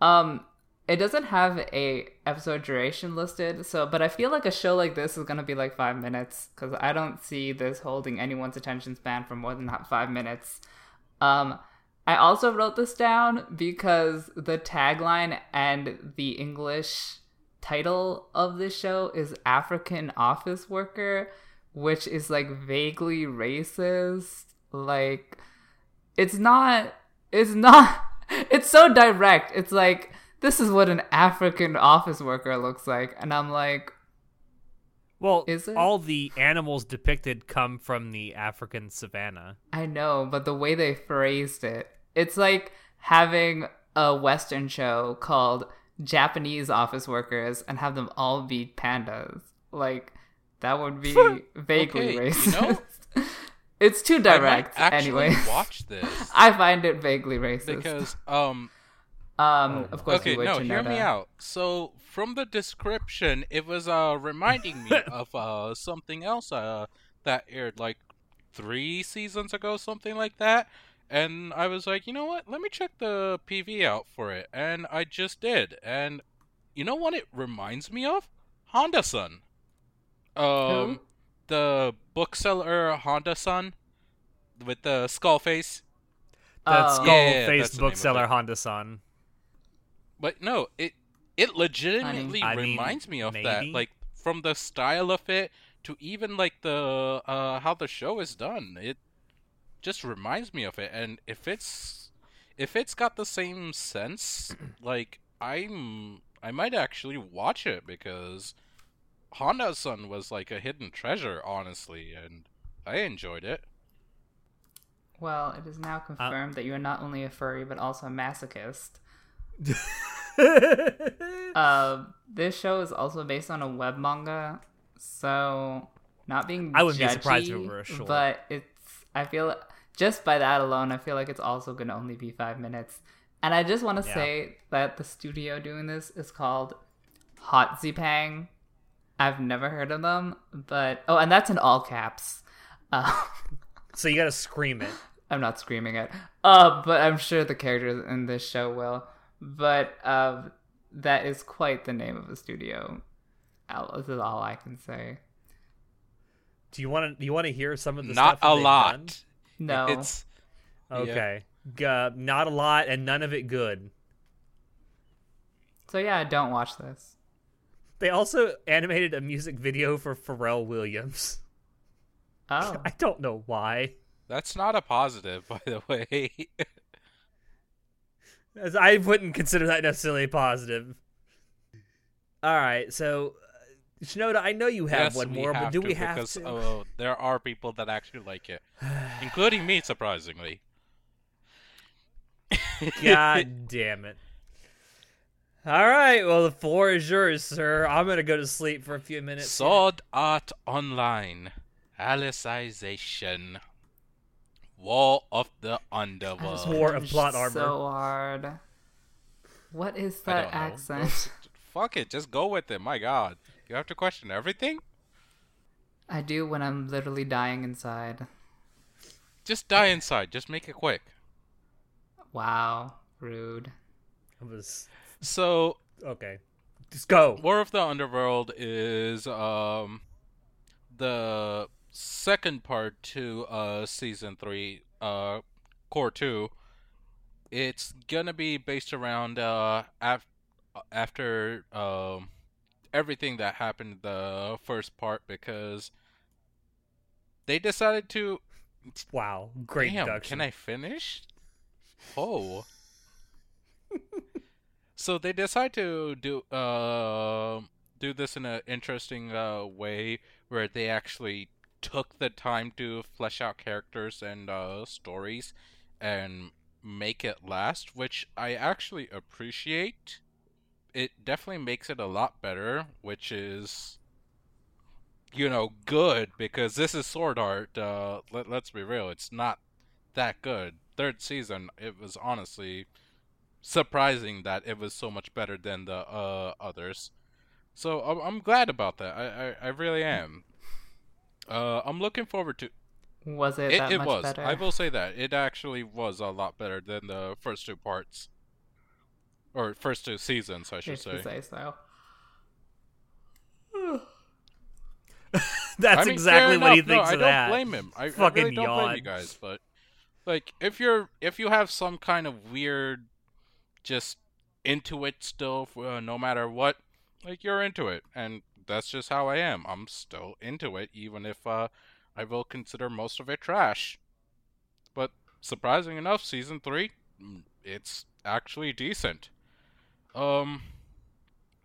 Um it doesn't have a episode duration listed, so but I feel like a show like this is gonna be like five minutes because I don't see this holding anyone's attention span for more than that five minutes. Um, I also wrote this down because the tagline and the English title of this show is African Office Worker, which is like vaguely racist. Like, it's not. It's not. It's so direct. It's like this is what an African office worker looks like, and I'm like, Well, Is it? all the animals depicted come from the African savannah. I know, but the way they phrased it, it's like having a Western show called Japanese Office Workers and have them all be pandas. Like, that would be vaguely Okay, you racist. know, it's too I might direct, actually anyway. watch this I find it vaguely racist. because um um, of course, okay you would, no hear me out. So from the description it was uh reminding me of uh something else uh that aired like three seasons ago something like that. And i was like you know what? Let me check the pv out for it. And i just did. And you know what it reminds me of? Honda san um Who? the bookseller honda san with the skull face. That Oh. skull Yeah, faced that's the name of bookseller. Honda san. But no, it it legitimately I mean, reminds me of that. Like from the style of it to even like the uh how the show is done. It just reminds me of it. And if it's if it's got the same sense, like I'm I might actually watch it because Honda san was like a hidden treasure, honestly, and I enjoyed it. Well, it is now confirmed that you are not only a furry but also a masochist. Uh, this show is also based on a web manga, so not being I wouldn't be surprised if it were short. but it's I feel just by that alone, I feel like it's also going to only be five minutes. And I just want to Yeah. say that the studio doing this is called Hot Zipang. I've never heard of them, but oh, and that's in all caps. Uh, so you gotta scream it. I'm not screaming it. Uh, but I'm sure the characters in this show will. But um, that is quite the name of the studio. This is all I can say. Do you want to? Do you want to hear some of the Not stuff that a lot. done? No, It's Okay, G- uh, not a lot, and none of it good. so yeah, don't watch this. They also animated a music video for Pharrell Williams. Oh, I don't know why. that's not a positive, by the way. As I wouldn't consider that necessarily positive. All right, so uh, Shinoda, I know you have yes, one more, but do we have because, to? Oh, there are people that actually like it, including me, surprisingly. God damn it! All right, well the floor is yours, sir. I'm gonna go to sleep for a few minutes. Sword Art Online, Alicization, War of the Underworld. War of plot armor. So hard. What is that accent? Fuck it, just go with it. My God, you have to question everything. I do when I'm literally dying inside. Just die inside. Just make it quick. Wow, rude. It was So okay. Just go. War of the Underworld is um the second part to uh season three, uh core two. It's gonna be based around uh af- after um everything that happened in the first part because they decided to Wow, great Damn, deduction. can I finish? Oh. so they decide to do uh, do this in an interesting uh, way where they actually took the time to flesh out characters and uh, stories and make it last, which I actually appreciate. It definitely makes it a lot better, which is you know, good because this is Sword Art. Uh, let, let's be real, it's not that good. Third season, it was honestly surprising that it was so much better than the uh, others. So I'm, glad about that. I, I, I really am. Uh, I'm looking forward to Was it, it. that It much was. better? I will say that it actually was a lot better than the first two parts, or first two seasons, I should Safe to say. say so. That's I mean, exactly fair what he enough. No, thinks I of don't blame him. I, I really don't blame you guys, but like if you're if you have some kind of weird, just into it still, uh, no matter what, like you're into it, and that's just how I am. I'm still into it, even if uh, I will consider most of it trash. But surprising enough, season three, mm, it's actually decent. Um.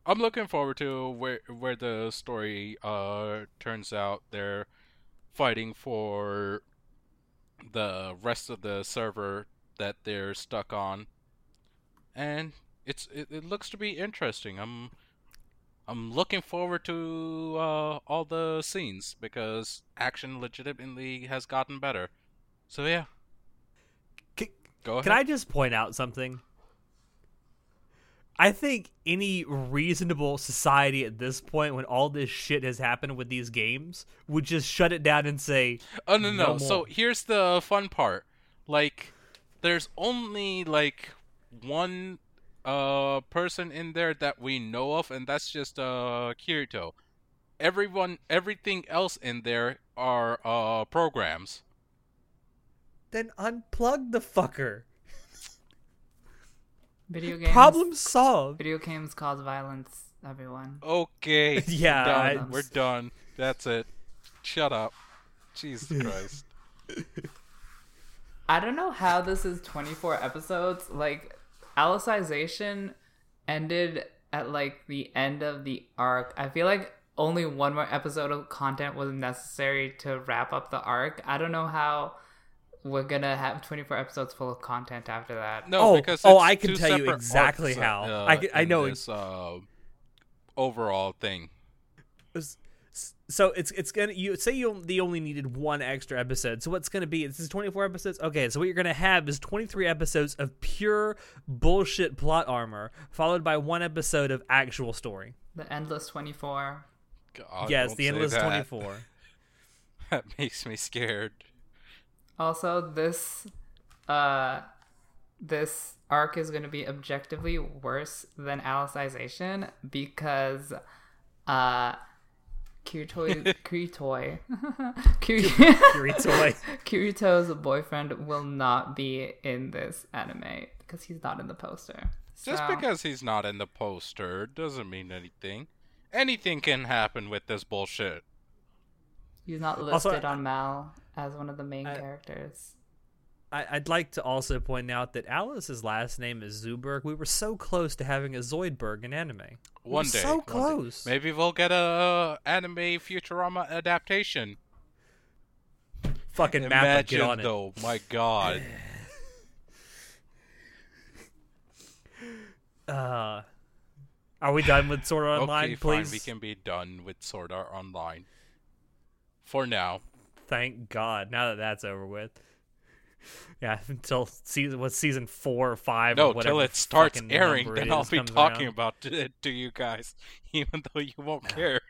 I'm looking forward to where where the story uh turns out. They're fighting for the rest of the server that they're stuck on, and it's it, it looks to be interesting. I'm I'm looking forward to uh, all the scenes because action legitimately has gotten better. So yeah, Can, go ahead. can I just point out something? I think any reasonable society at this point, when all this shit has happened with these games, would just shut it down and say, Oh no no. No so here's the fun part. Like there's only like one uh person in there that we know of and that's just uh Kirito. Everyone everything else in there are uh programs. then unplug the fucker. Video games. Problem solved. Video games cause violence. Everyone. Okay. Yeah, done. I- We're done. That's it. Shut up. Jesus Christ. I don't know how this is 24 episodes. Like, Alicization ended at like the end of the arc. I feel like only one more episode of content was necessary to wrap up the arc. I don't know how we're gonna have 24 episodes full of content after that. No, Oh, because oh, I can tell you exactly arcs, how. uh, I I know this uh, overall thing. S- So it's it's gonna you say you the only needed one extra episode. So what's gonna be? This is twenty four episodes. Okay, so what you're gonna have is twenty three episodes of pure bullshit plot armor, followed by one episode of actual story. The endless 24. God, yes, the endless twenty four. That makes me scared. Also, this uh this arc is going to be objectively worse than Alicization because uh Kirito Kirito Kirito. Kirito's boyfriend will not be in this anime because he's not in the poster. Just because he's not in the poster doesn't mean anything. Anything can happen with this bullshit. he's not Also, listed on Mal as one of the main I- characters. I, I'd like to also point out that Alice's last name is Zuberg. We were so close to having a Zoidberg in anime. We One were day. so one day. close. Maybe we'll get a anime Futurama adaptation. Fucking Mappa, Imagine get on it. though, my god. Uh, Are we done with Sword Art Online, okay, please? fine. We can be done with Sword Art Online. For now. Thank God. Now that that's over with. Yeah, until season what's season four or five. No, or whatever till it starts airing, then I'll be talking around. about it to you guys, even though you won't ah, care.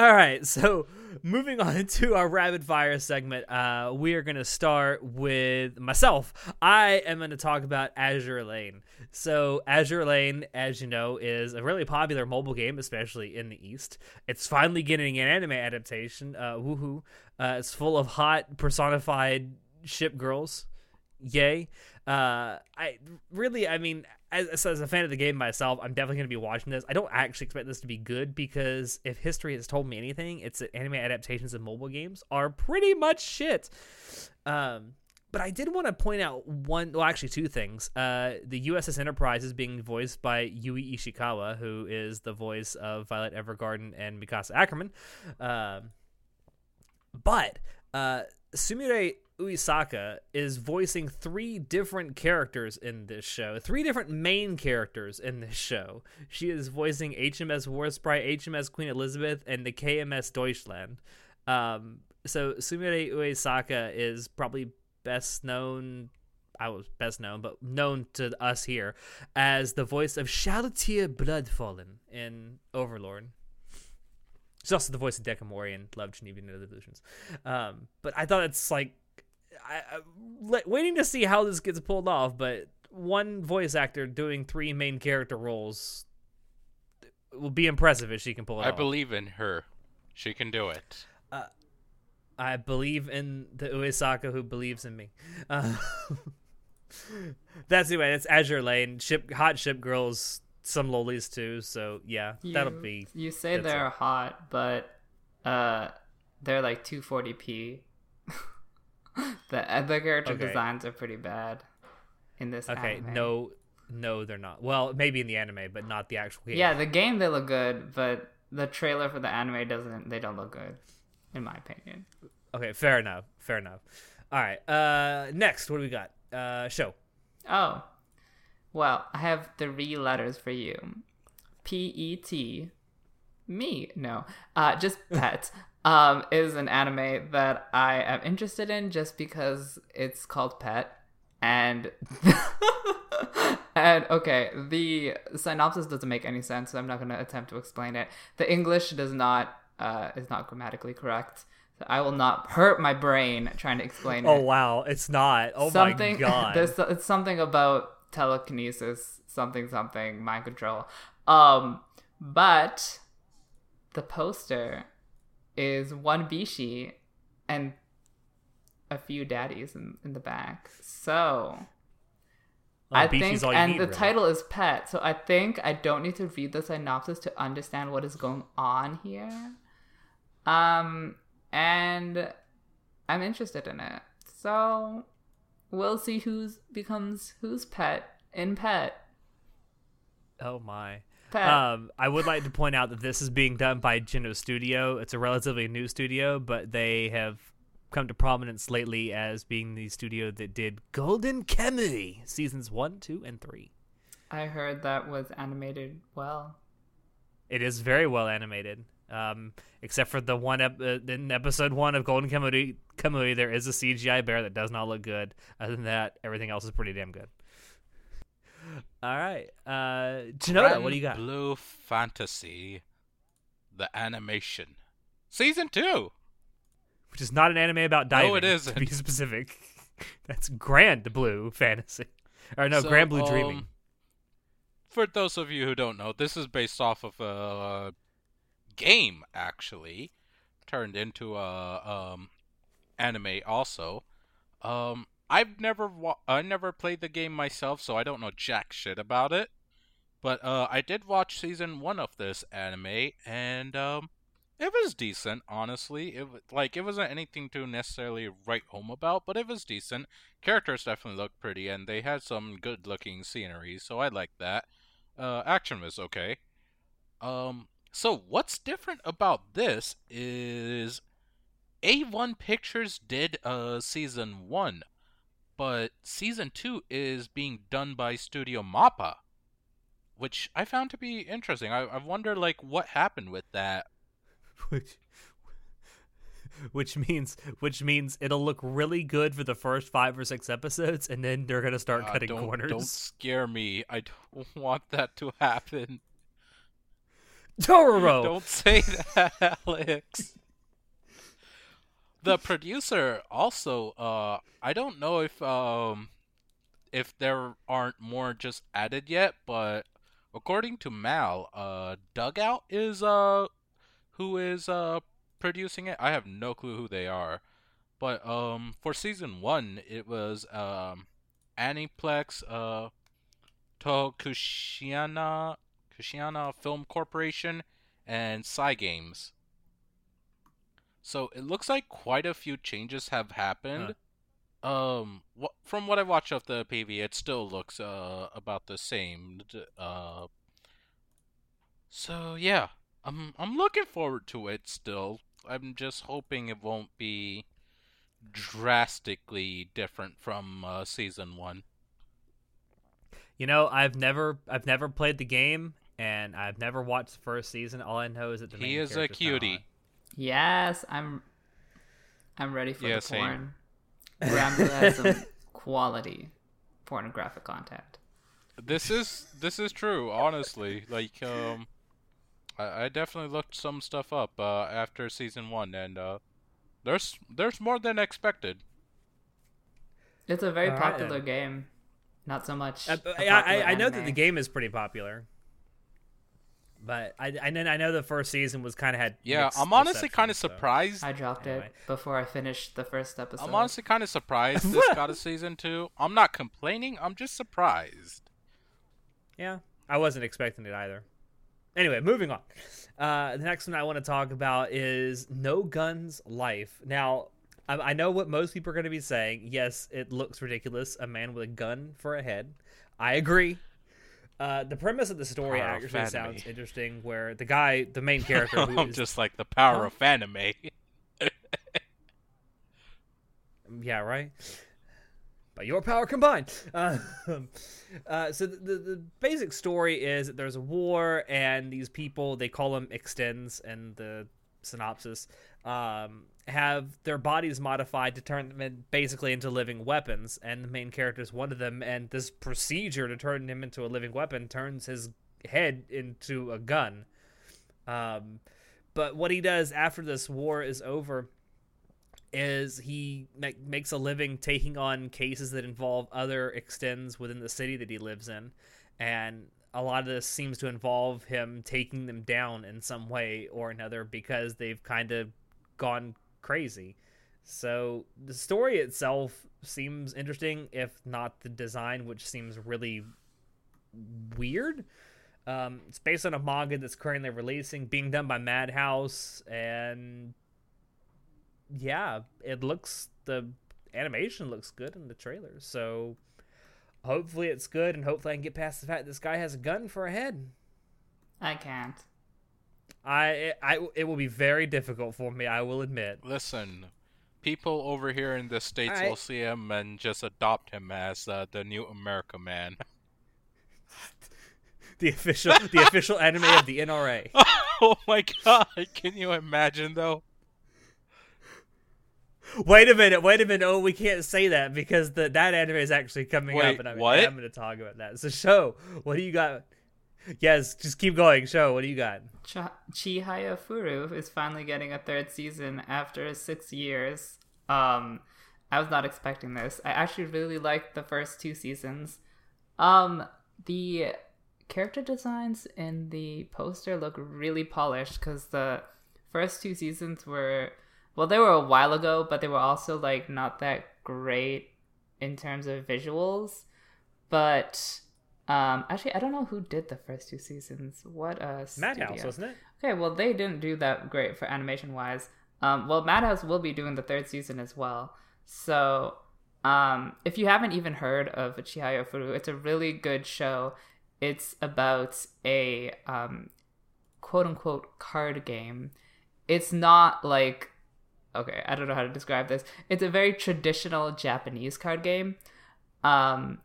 All right, so moving on to our rapid fire segment, uh, we are going to start with myself. I am going to talk about Azure Lane. So, Azure Lane, as you know, is a really popular mobile game, especially in the East. It's finally getting an anime adaptation. Uh, woohoo! Uh, it's full of hot personified ship girls. Yay! Uh, I really, I mean, as, as a fan of the game myself, I'm definitely going to be watching this. I don't actually expect this to be good because if history has told me anything, it's that anime adaptations of mobile games are pretty much shit. Um, but I did want to point out one, well, actually, two things. Uh, the USS Enterprise is being voiced by Yui Ishikawa, who is the voice of Violet Evergarden and Mikasa Ackerman. Um, but uh, Sumire Uesaka is voicing three different characters in this show, three different main characters in this show. She is voicing HMS Warspite, HMS Queen Elizabeth, and the KMS Deutschland. Um, so Sumire Uesaka is probably best known. I was best known, but known to us here as the voice of Shalltear Bloodfallen in Overlord. She's also the voice of Dekamori in Love Chunibyo and Illusions. Um, but I thought it's like I, I, waiting to see how this gets pulled off. But one voice actor doing three main character roles will be impressive if she can pull it I off. believe in her. She can do it. I believe in the Uesaka who believes in me. Uh, that's anyway. That's Azure Lane. Ship hot ship girls. Some lolies too. So yeah, that'll be. You say they're it. hot, but uh, they're like 240p. The other character Okay. designs are pretty bad in this. Okay, anime. no, no, they're not. Well, maybe in the anime, but not the actual game. Yeah, the game they look good, but the trailer for the anime doesn't. They don't look good, in my opinion. Okay, fair enough. Fair enough. All right. Uh, next, what do we got? Uh, show. Oh, well, I have three letters for you. P E T. Me? No. Uh, just pet. Um, is an anime that I am interested in just because it's called Pet, and and okay, the synopsis doesn't make any sense. So I'm not going to attempt to explain it. The English does not uh, is not grammatically correct. So I will not hurt my brain trying to explain it Oh wow, it's not. Oh something my god. there's it's something about telekinesis something something mind control um but the poster is one bishi and a few daddies in, in the back so Oh, I think, and need, the really. title is Pet, so I think I don't need to read the synopsis to understand what is going on here. Um, and I'm interested in it, so we'll see who's becomes who's pet in Pet. Oh my. Um, I would like to point out that this is being done by Geno Studio. It's a relatively new studio, but they have come to prominence lately as being the studio that did Golden Kamuy seasons one, two, and three. I heard that was animated well. It is very well animated. Um, except for the one ep- uh, in episode one of Golden Kamuy, Kamuy, there is a CGI bear that does not look good. Other than that, everything else is pretty damn good. All right, uh, Shinoda, what do you got? Blue Fantasy, the animation, season two. Which is not an anime about diving. No, it To be specific, that's Grand Blue Fantasy, or no, So, Grand Blue Dreaming. um, For those of you who don't know, this is based off of a game actually turned into a um, anime also. Um, I've never wa- I never played the game myself, so I don't know jack shit about it. But uh, I did watch season one of this anime, and um, it was decent. Honestly, it like it wasn't anything to necessarily write home about, but it was decent. Characters definitely looked pretty, and they had some good-looking scenery, so I liked that. Uh, action was okay. Um, so what's different about this is A1 Pictures did uh season one, but season two is being done by Studio Mappa, which I found to be interesting. I, I wonder like what happened with that. which which means which means it'll look really good for the first five or six episodes, and then they're gonna start Uh, cutting don't, corners. Don't scare me. I don't want that to happen. Tororo. Don't say that, Alex. The producer also, uh, I don't know if um, if there aren't more just added yet, but according to Mal, uh, Dugout is uh, who is uh producing it. I have no clue who they are, but um, for season one, it was um, Aniplex, uh, Tokushiana, Kushiana Film Corporation, and Cygames. So it looks like quite a few changes have happened. Um, wh- from what I watched of the PV, it still looks uh about the same. Uh, so yeah, I'm I'm looking forward to it still. I'm just hoping it won't be drastically different from uh, season one. You know, I've never I've never played the game, and I've never watched the first season. All I know is that the He main is a cutie. Hot. Yes, I'm. I'm ready for Yeah, the same. porn. Rambo has some quality pornographic content. This is this is true, honestly. Like, um, I, I definitely looked some stuff up uh, after season one, and uh, there's there's more than expected. It's a very All right, popular then. game. Not so much. Uh, a I, I, popular I know that the game is pretty popular, but I I know, I know the first season was kind of had. Yeah, I'm honestly kind of so- surprised. I dropped Anyway. it before I finished the first episode. I'm honestly kind of surprised this got a season two. I'm not complaining. I'm just surprised. Yeah, I wasn't expecting it either. Anyway, moving on. Uh, the next one I want to talk about is No Guns Life. Now, I, I know what most people are going to be saying. Yes, it looks ridiculous. A man with a gun for a head. I agree. Uh, the premise of the story Power actually sounds interesting. Where the guy, the main character, who I'm is- just like the power Huh? of anime. Yeah, right. By your power combined. Uh, uh, so the, the the basic story is that there's a war, and these people they call them extends, and the synopsis um, have their bodies modified to turn them in, basically into living weapons, and the main character is one of them. And this procedure to turn him into a living weapon turns his head into a gun. Um, but what he does after this war is over is he ma- makes a living taking on cases that involve other extends within the city that he lives in and a lot of this seems to involve him taking them down in some way or another because they've kind of gone crazy so the story itself seems interesting if not the design which seems really weird um, it's based on a manga that's currently releasing being done by madhouse and yeah, it looks the animation looks good in the trailer. So hopefully it's good, and hopefully I can get past the fact this guy has a gun for a head. I can't. I I it will be very difficult for me. I will admit. Listen, people over here in the states I- will see him and just adopt him as uh, the new America man. The official the official anime of the NRA. oh my god! Can you imagine though? Wait a minute, wait a minute. Oh, we can't say that because the that anime is actually coming Wait, up, and I'm. I'm going to talk about that. So, show what do you got? Yes, just keep going. Show what do you got? Ch- Chihaya Furu is finally getting a third season after six years. Um, I was not expecting this. I actually really liked the first two seasons. Um, the character designs in the poster look really polished because the first two seasons were, well, they were a while ago, but they were also like not that great in terms of visuals. But um, actually, I don't know who did the first two seasons. What uh, Madhouse, studio? wasn't it? Okay, well, they didn't do that great for animation wise. Um, well, Madhouse will be doing the third season as well. So, um, if you haven't even heard of Chihaya Furu, it's a really good show. It's about a um, quote unquote card game. It's not like okay, I don't know how to describe this. It's a very traditional Japanese card game. Um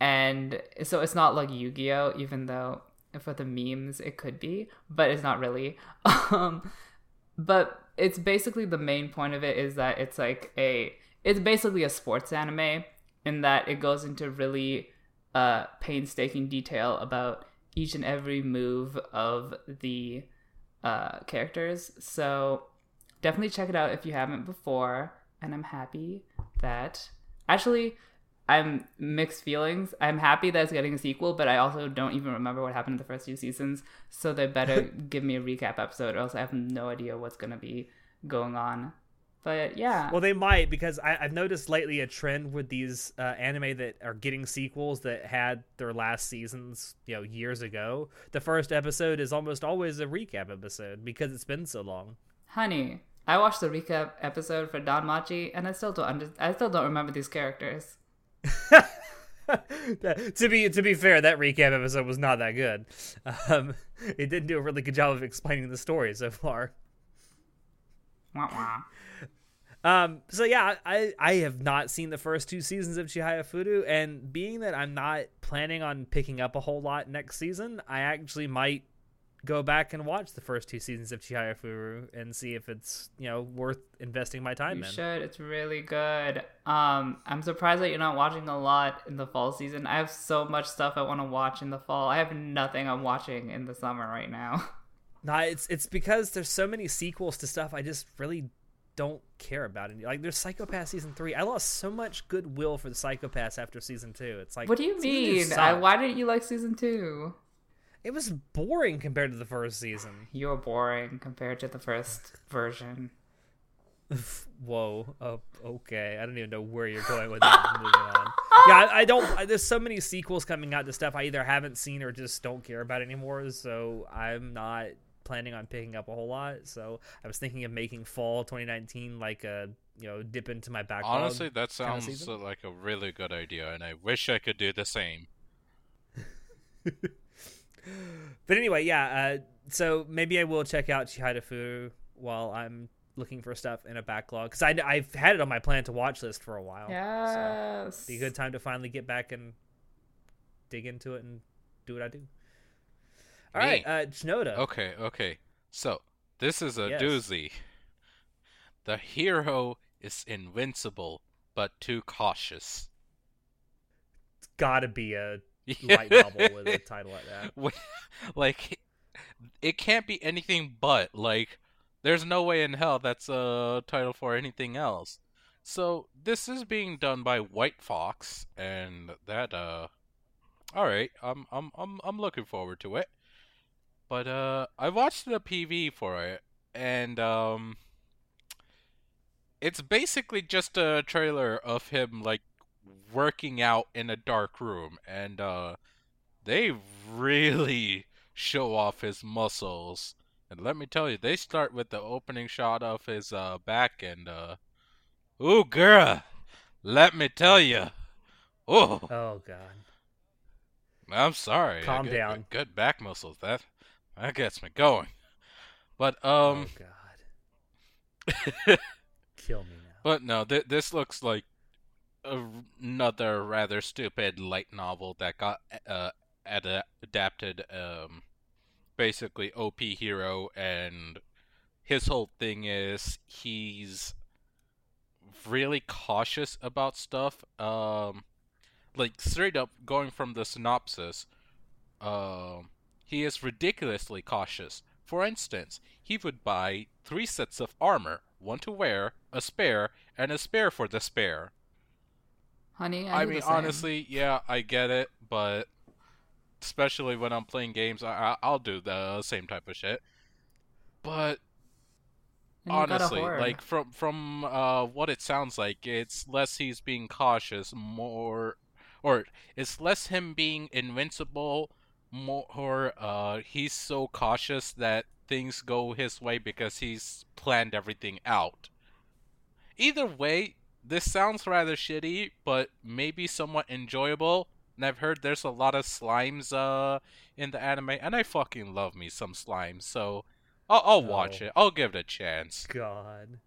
and so it's not like Yu-Gi-Oh even though for the memes it could be, but it's not really. Um but it's basically the main point of it is that it's like a it's basically a sports anime in that it goes into really uh painstaking detail about each and every move of the uh characters. So definitely check it out if you haven't before. And I'm happy that actually I'm mixed feelings. I'm happy that it's getting a sequel, but I also don't even remember what happened in the first few seasons. So they better give me a recap episode, or else I have no idea what's gonna be going on. But yeah, Well, they might because I, I've noticed lately a trend with these uh, anime that are getting sequels that had their last seasons, you know, years ago. The first episode is almost always a recap episode because it's been so long. honey, I watched the recap episode for DanMachi, and I still don't under- I still don't remember these characters. to be to be fair, that recap episode was not that good. Um, it didn't do a really good job of explaining the story so far. Wah, wah. Um, so yeah, I I have not seen the first two seasons of Chihaya Furu, and being that I'm not planning on picking up a whole lot next season, I actually might go back and watch the first two seasons of Chihaya Furu and see if it's you know worth investing my time You in. should. It's really good. Um, I'm surprised that you're not watching a lot in the fall season. I have so much stuff I want to watch in the fall. I have nothing I'm watching in the summer right now. Nah, it's it's because there's so many sequels to stuff I just really don't care about it. Like there's Psycho-Pass season three. I lost so much goodwill for the Psychopaths after season two. It's like What do you mean? I, why didn't you like season two? It was boring compared to the first season. You were boring compared to the first version. Whoa. Oh, okay. I don't even know where you're going with that. Moving on. Yeah, I, I don't. I, there's so many sequels coming out to stuff I either haven't seen or just don't care about anymore. So I'm not planning on picking up a whole lot. So I was thinking of making fall 2019 like a you know dip into my backlog. Honestly, that kinda sounds uh, like a really good idea, and I wish I could do the same. But anyway, yeah. Uh, so maybe I will check out Chihaya Furu while I'm looking for stuff in a backlog because I've had it on my plan to watch list for a while. So. Yes. be a good time to finally get back and dig into it and do what I do. All Me. right, uh, Shinoda. Okay, okay. So, this is a Yes. doozy. The hero is invincible, but too cautious. It's gotta be a light novel with a title like that. Like, it can't be anything but. Like, there's no way in hell that's a title for anything else. So, this is being done by White Fox, and that, uh. Alright, I'm, I'm, I'm, I'm looking forward to it. But, uh, I watched the PV for it, and, um. It's basically just a trailer of him, like, working out in a dark room, and, uh they really show off his muscles. And let me tell you, they start with the opening shot of his uh, back, and uh, ooh, girl, let me tell you, oh, Oh god. I'm sorry. Calm get- down. Good back muscles. That that gets me going. But um, oh god. Kill me now. But no, th- this looks like another rather stupid light novel that got uh, ad- adapted. Um, basically, OP hero, and his whole thing is he's really cautious about stuff. Um, like straight up going from the synopsis, um, he is ridiculously cautious. For instance, he would buy three sets of armor, one to wear, a spare, and a spare for the spare. Honey, I, I mean, honestly, yeah, I get it, but especially when I'm playing games, I, I I'll do the same type of shit. But And you got a honestly, like from from uh, what it sounds like, it's less he's being cautious, more, or it's less him being invincible, more uh, he's so cautious that things go his way because he's planned everything out. Either way, this sounds rather shitty, but maybe somewhat enjoyable. And I've heard there's a lot of slimes uh in the anime, and I fucking love me some slimes, so I'll, I'll watch Oh. it. I'll give it a chance. God.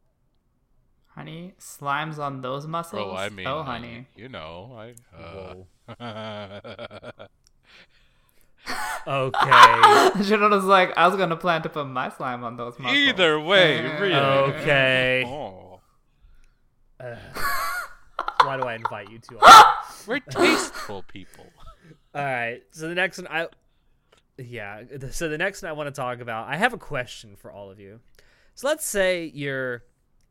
Honey, slimes on those muscles. Oh, I mean, oh, honey. you know, I. Whoa. Uh, Okay. Shinoda was like, I was gonna plan to put my slime on those muscles. Either way, really. Okay. Oh, Uh, why do I invite you? All we're tasteful people. All right. So the next one, I yeah. So the next one I want to talk about, I have a question for all of you. So let's say you're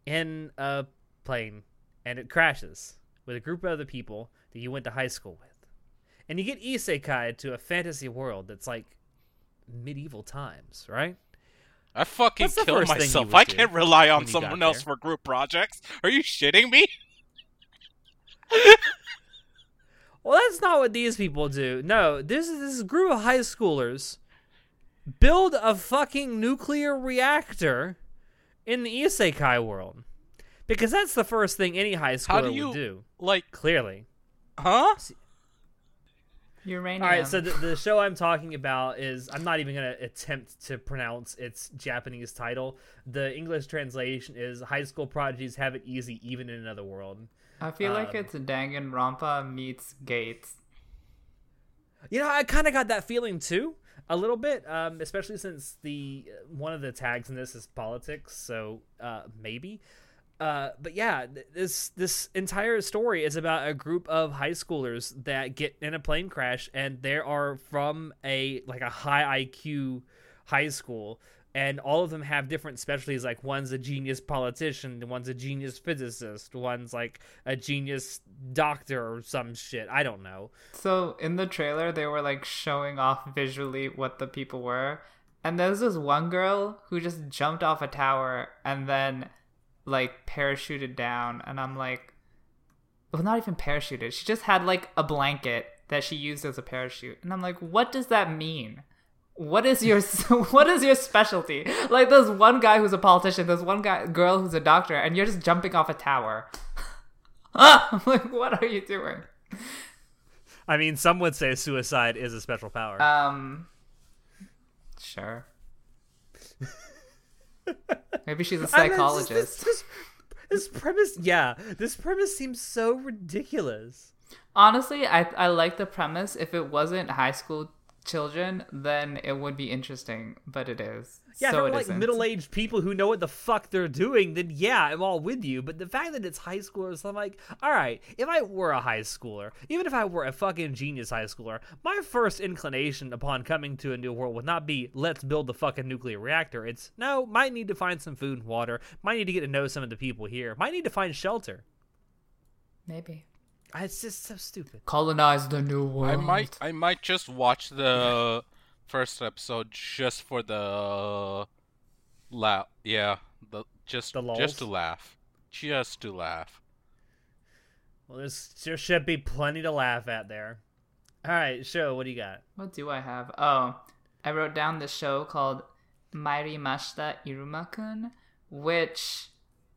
in a plane and it crashes with a group of other people that you went to high school with, and you get isekai to a fantasy world that's like medieval times, right? I fucking What's killed first thing you myself. I can't rely on someone else for group projects. Are you shitting me? Well, that's not what these people do. No, this is this group of high schoolers build a fucking nuclear reactor in the isekai world. Because that's the first thing any high schooler do you would do. like? Clearly. Huh? Uranium. All right, so the, the show I'm talking about is I'm not even going to attempt to pronounce its Japanese title. The English translation is High School Prodigies Have It Easy Even in Another World. I feel like um, it's Danganronpa meets Gates. You know, I kind of got that feeling too, a little bit, um, especially since the one of the tags in this is politics. So uh, maybe, uh, but yeah, this this entire story is about a group of high schoolers that get in a plane crash, and they are from a like a high IQ high school. And all of them have different specialties. Like one's a genius politician, one's a genius physicist, one's like a genius doctor or some shit. I don't know. So in the trailer, they were like showing off visually what the people were, and there's this one girl who just jumped off a tower and then like parachuted down, and I'm like, well, not even parachuted. She just had like a blanket that she used as a parachute, and I'm like, what does that mean? What is your what is your specialty? Like, there's one guy who's a politician, there's one guy girl who's a doctor, and you're just jumping off a tower. I'm like, what are you doing? I mean, some would say suicide is a special power. Um, sure. Maybe she's a I mean, psychologist. This, this, this premise, yeah, this premise seems so ridiculous. Honestly, I I like the premise. If it wasn't high school children, then it would be interesting. But it is. Yeah, so if it like isn't. middle-aged people who know what the fuck they're doing, then yeah, I'm all with you. But the fact that it's high schoolers, I'm like, all right, if I were a high schooler, even if I were a fucking genius high schooler, my first inclination upon coming to a new world would not be let's build the fucking nuclear reactor. It's no, might need to find some food and water, might need to get to know some of the people here, might need to find shelter. Maybe It's just so stupid. colonize the new world. I might, I might just watch the first episode just for the laugh. Yeah, the just The just to laugh, just to laugh. Well, there's, there should be plenty to laugh at there. All right, show. What do you got? What do I have? Oh, I wrote down this show called Mairimashita Iruma-kun, which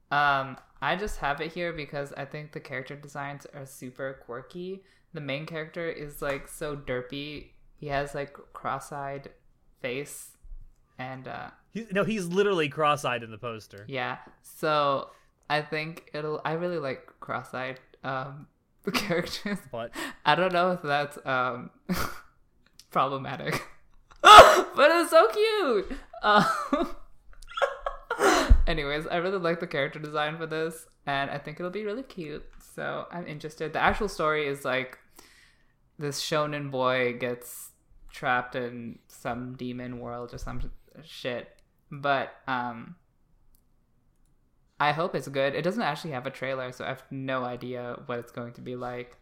um I just have it here because I think the character designs are super quirky. The main character is like so derpy. He has like cross-eyed face and uh He, no, he's literally cross-eyed in the poster. yeah. So I think it'll I really like cross-eyed um characters. But I don't know if that's um problematic, but it's so cute. Um, anyways, I really like the character design for this, and I think it'll be really cute. So I'm interested. The actual story is like this shonen boy gets trapped in some demon world or some shit, but um. I hope it's good. It doesn't actually have a trailer, so I have no idea what it's going to be like.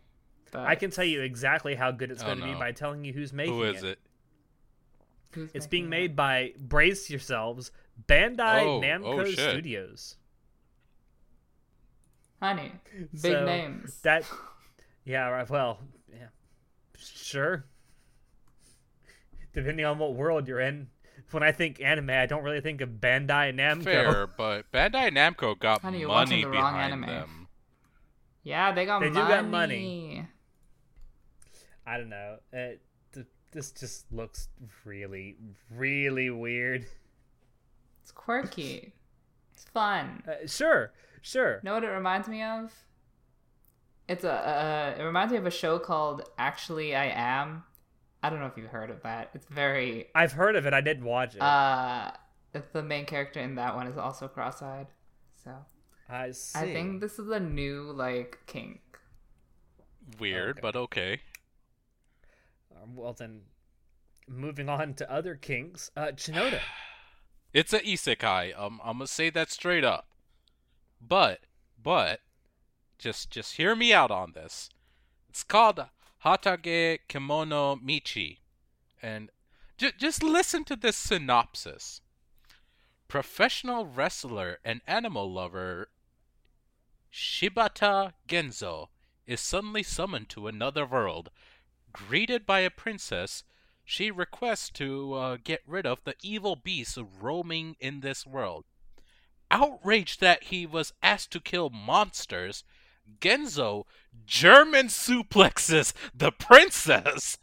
But I can tell you exactly how good it's Oh, going to be by telling you who's making it. Who is it? who's It's being it? made by brace yourselves, Bandai Oh, oh Namco oh. Studios. Honey, big So, names. That, yeah, right. Well, yeah, sure. Depending on what world you're in. When I think anime, I don't really think of Bandai Namco. Fair, but Bandai Namco got Honey, money the wrong behind anime. them. yeah, they got money. They do money. got money. I don't know. It, this just looks really, really weird. It's quirky. It's fun. Uh, sure, Sure. Know what it reminds me of? It's a uh, it reminds me of a show called Actually I Am. I don't know if you've heard of that. It's very I've heard of it. I didn't watch it. uh the main character in that one is also cross-eyed. So, I see. I think this is a new like kink. Weird, Okay. but okay. Um, well then, moving on to other kinks. Uh, Shinoda. It's a isekai. Um, I'm gonna say that straight up. But, but, just just hear me out on this. It's called Hataage Kemono Michi, and j- just listen to this synopsis. Professional wrestler and animal lover Shibata Genzo is suddenly summoned to another world. Greeted by a princess, she requests to uh, get rid of the evil beasts roaming in this world. Outraged that he was asked to kill monsters, Genzo German suplexes the princess.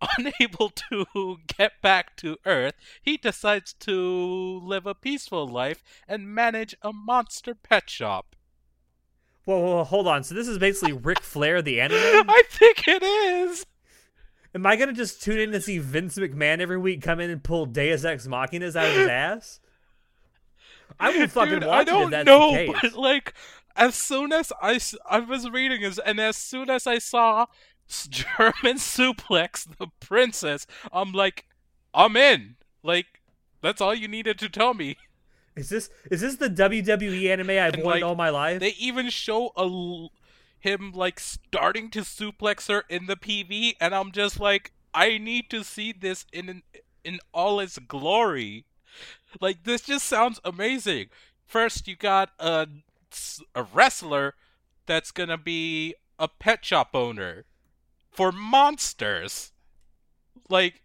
Unable to get back to Earth, he decides to live a peaceful life and manage a monster pet shop. Whoa, whoa, whoa, hold on. So this is basically Ric Flair the anime. I think it is. Am I gonna just tune in to see Vince McMahon every week come in and pull Deus Ex Machinas out of his ass? I will fucking Dude, watch I don't it know, but like, as soon as I I was reading this, and as soon as I saw German suplex the princess, I'm like, I'm in. Like, that's all you needed to tell me. Is this is this the WWE anime I've And, wanted like, all my life? They even show a him like starting to suplex her in the PV, and I'm just like, I need to see this in in all its glory. Like this just sounds amazing. First, you got a a wrestler that's gonna be a pet shop owner for monsters. Like,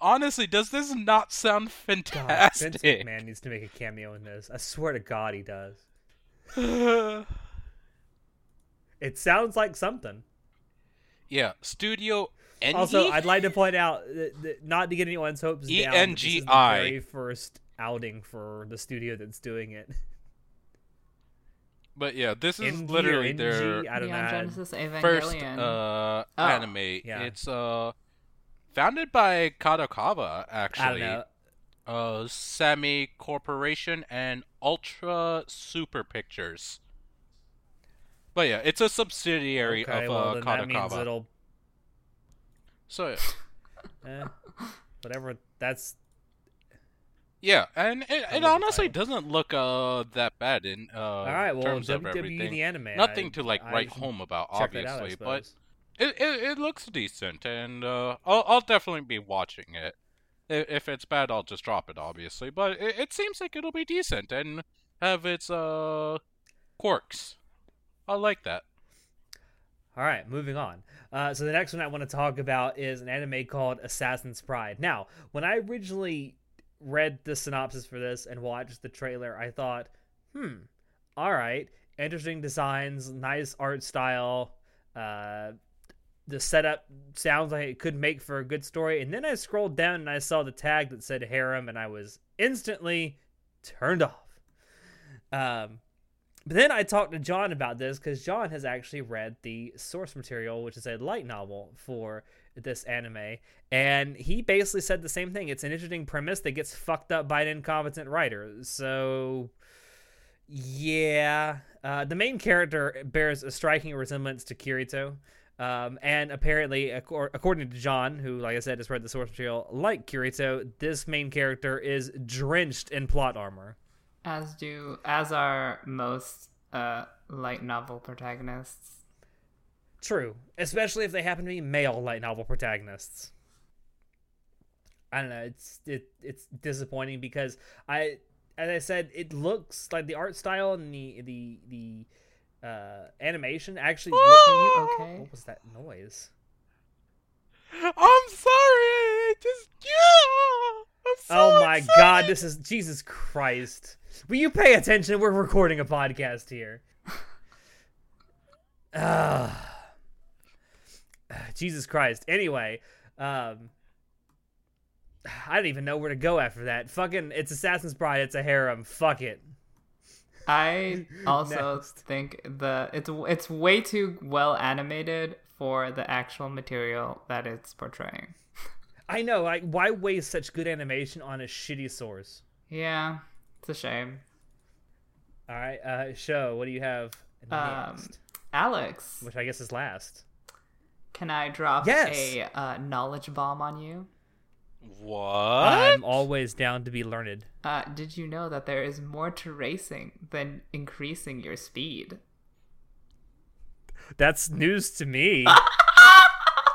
honestly, does this not sound God, Vince fantastic? McMahon needs to make a cameo in this. I swear to God, he does. It sounds like something. yeah, Studio Engi? Also, I'd like to point out, that, that not to get anyone's hopes down, but this is the E-N-G-I. very first outing for the studio that's doing it. But yeah, this is NG literally NG? their I don't Neon know. Genesis Evangelion. first uh, Oh, anime. yeah. It's uh founded by Kadokawa I don't actually. know. Uh Sammy Corporation and Ultra Super Pictures. But yeah, it's a subsidiary Okay, of well, uh, that means Kadokawa. it'll So eh, whatever. That's yeah, and it, it honestly doesn't look uh that bad in uh all right. Well, terms of everything. the anime. Nothing I- to like I write home about, that out, obviously, but. It, it it looks decent, and uh, I'll I'll definitely be watching it. If it's bad, I'll just drop it, obviously. But it, it seems like it'll be decent and have its uh quirks. I like that. All right, moving on. Uh, so the next one I want to talk about is an anime called Assassin's Pride. Now, when I originally read the synopsis for this and watched the trailer, I thought, hmm, all right, interesting designs, nice art style. Uh, the setup sounds like it could make for a good story. And then I scrolled down and I saw the tag that said harem, and I was instantly turned off. Um, but then I talked to John about this because John has actually read the source material, which is a light novel for this anime, and he basically said the same thing. It's an interesting premise that gets fucked up by an incompetent writer. So, yeah, uh, the main character bears a striking resemblance to Kirito. Um, and apparently, accor- according to John, who, like I said, has read the source material, like Kirito, this main character is drenched in plot armor. As do as are most uh light novel protagonists. True, especially if they happen to be male light novel protagonists. I don't know. It's it it's disappointing because I, as I said, it looks like the art style and the the the uh, animation actually. look, you okay? what was that noise? I'm sorry. I just yeah. I'm so oh my excited. god! This is Jesus Christ. Will you pay attention? We're recording a podcast here. Ah. Jesus Christ. Anyway, um I don't even know where to go after that. Fucking it's Assassin's Pride, it's a harem. Fuck it. I also Next. think the it's it's way too well animated for the actual material that it's portraying. I know. Like, why waste such good animation on a shitty source? Yeah, it's a shame. All right, uh, show. What do you have Um, next? Alex, Which I guess is last. can I drop Yes. a uh, knowledge bomb on you? What? I'm always down to be learned. Uh, did you know that there is more to racing than increasing your speed? That's news to me.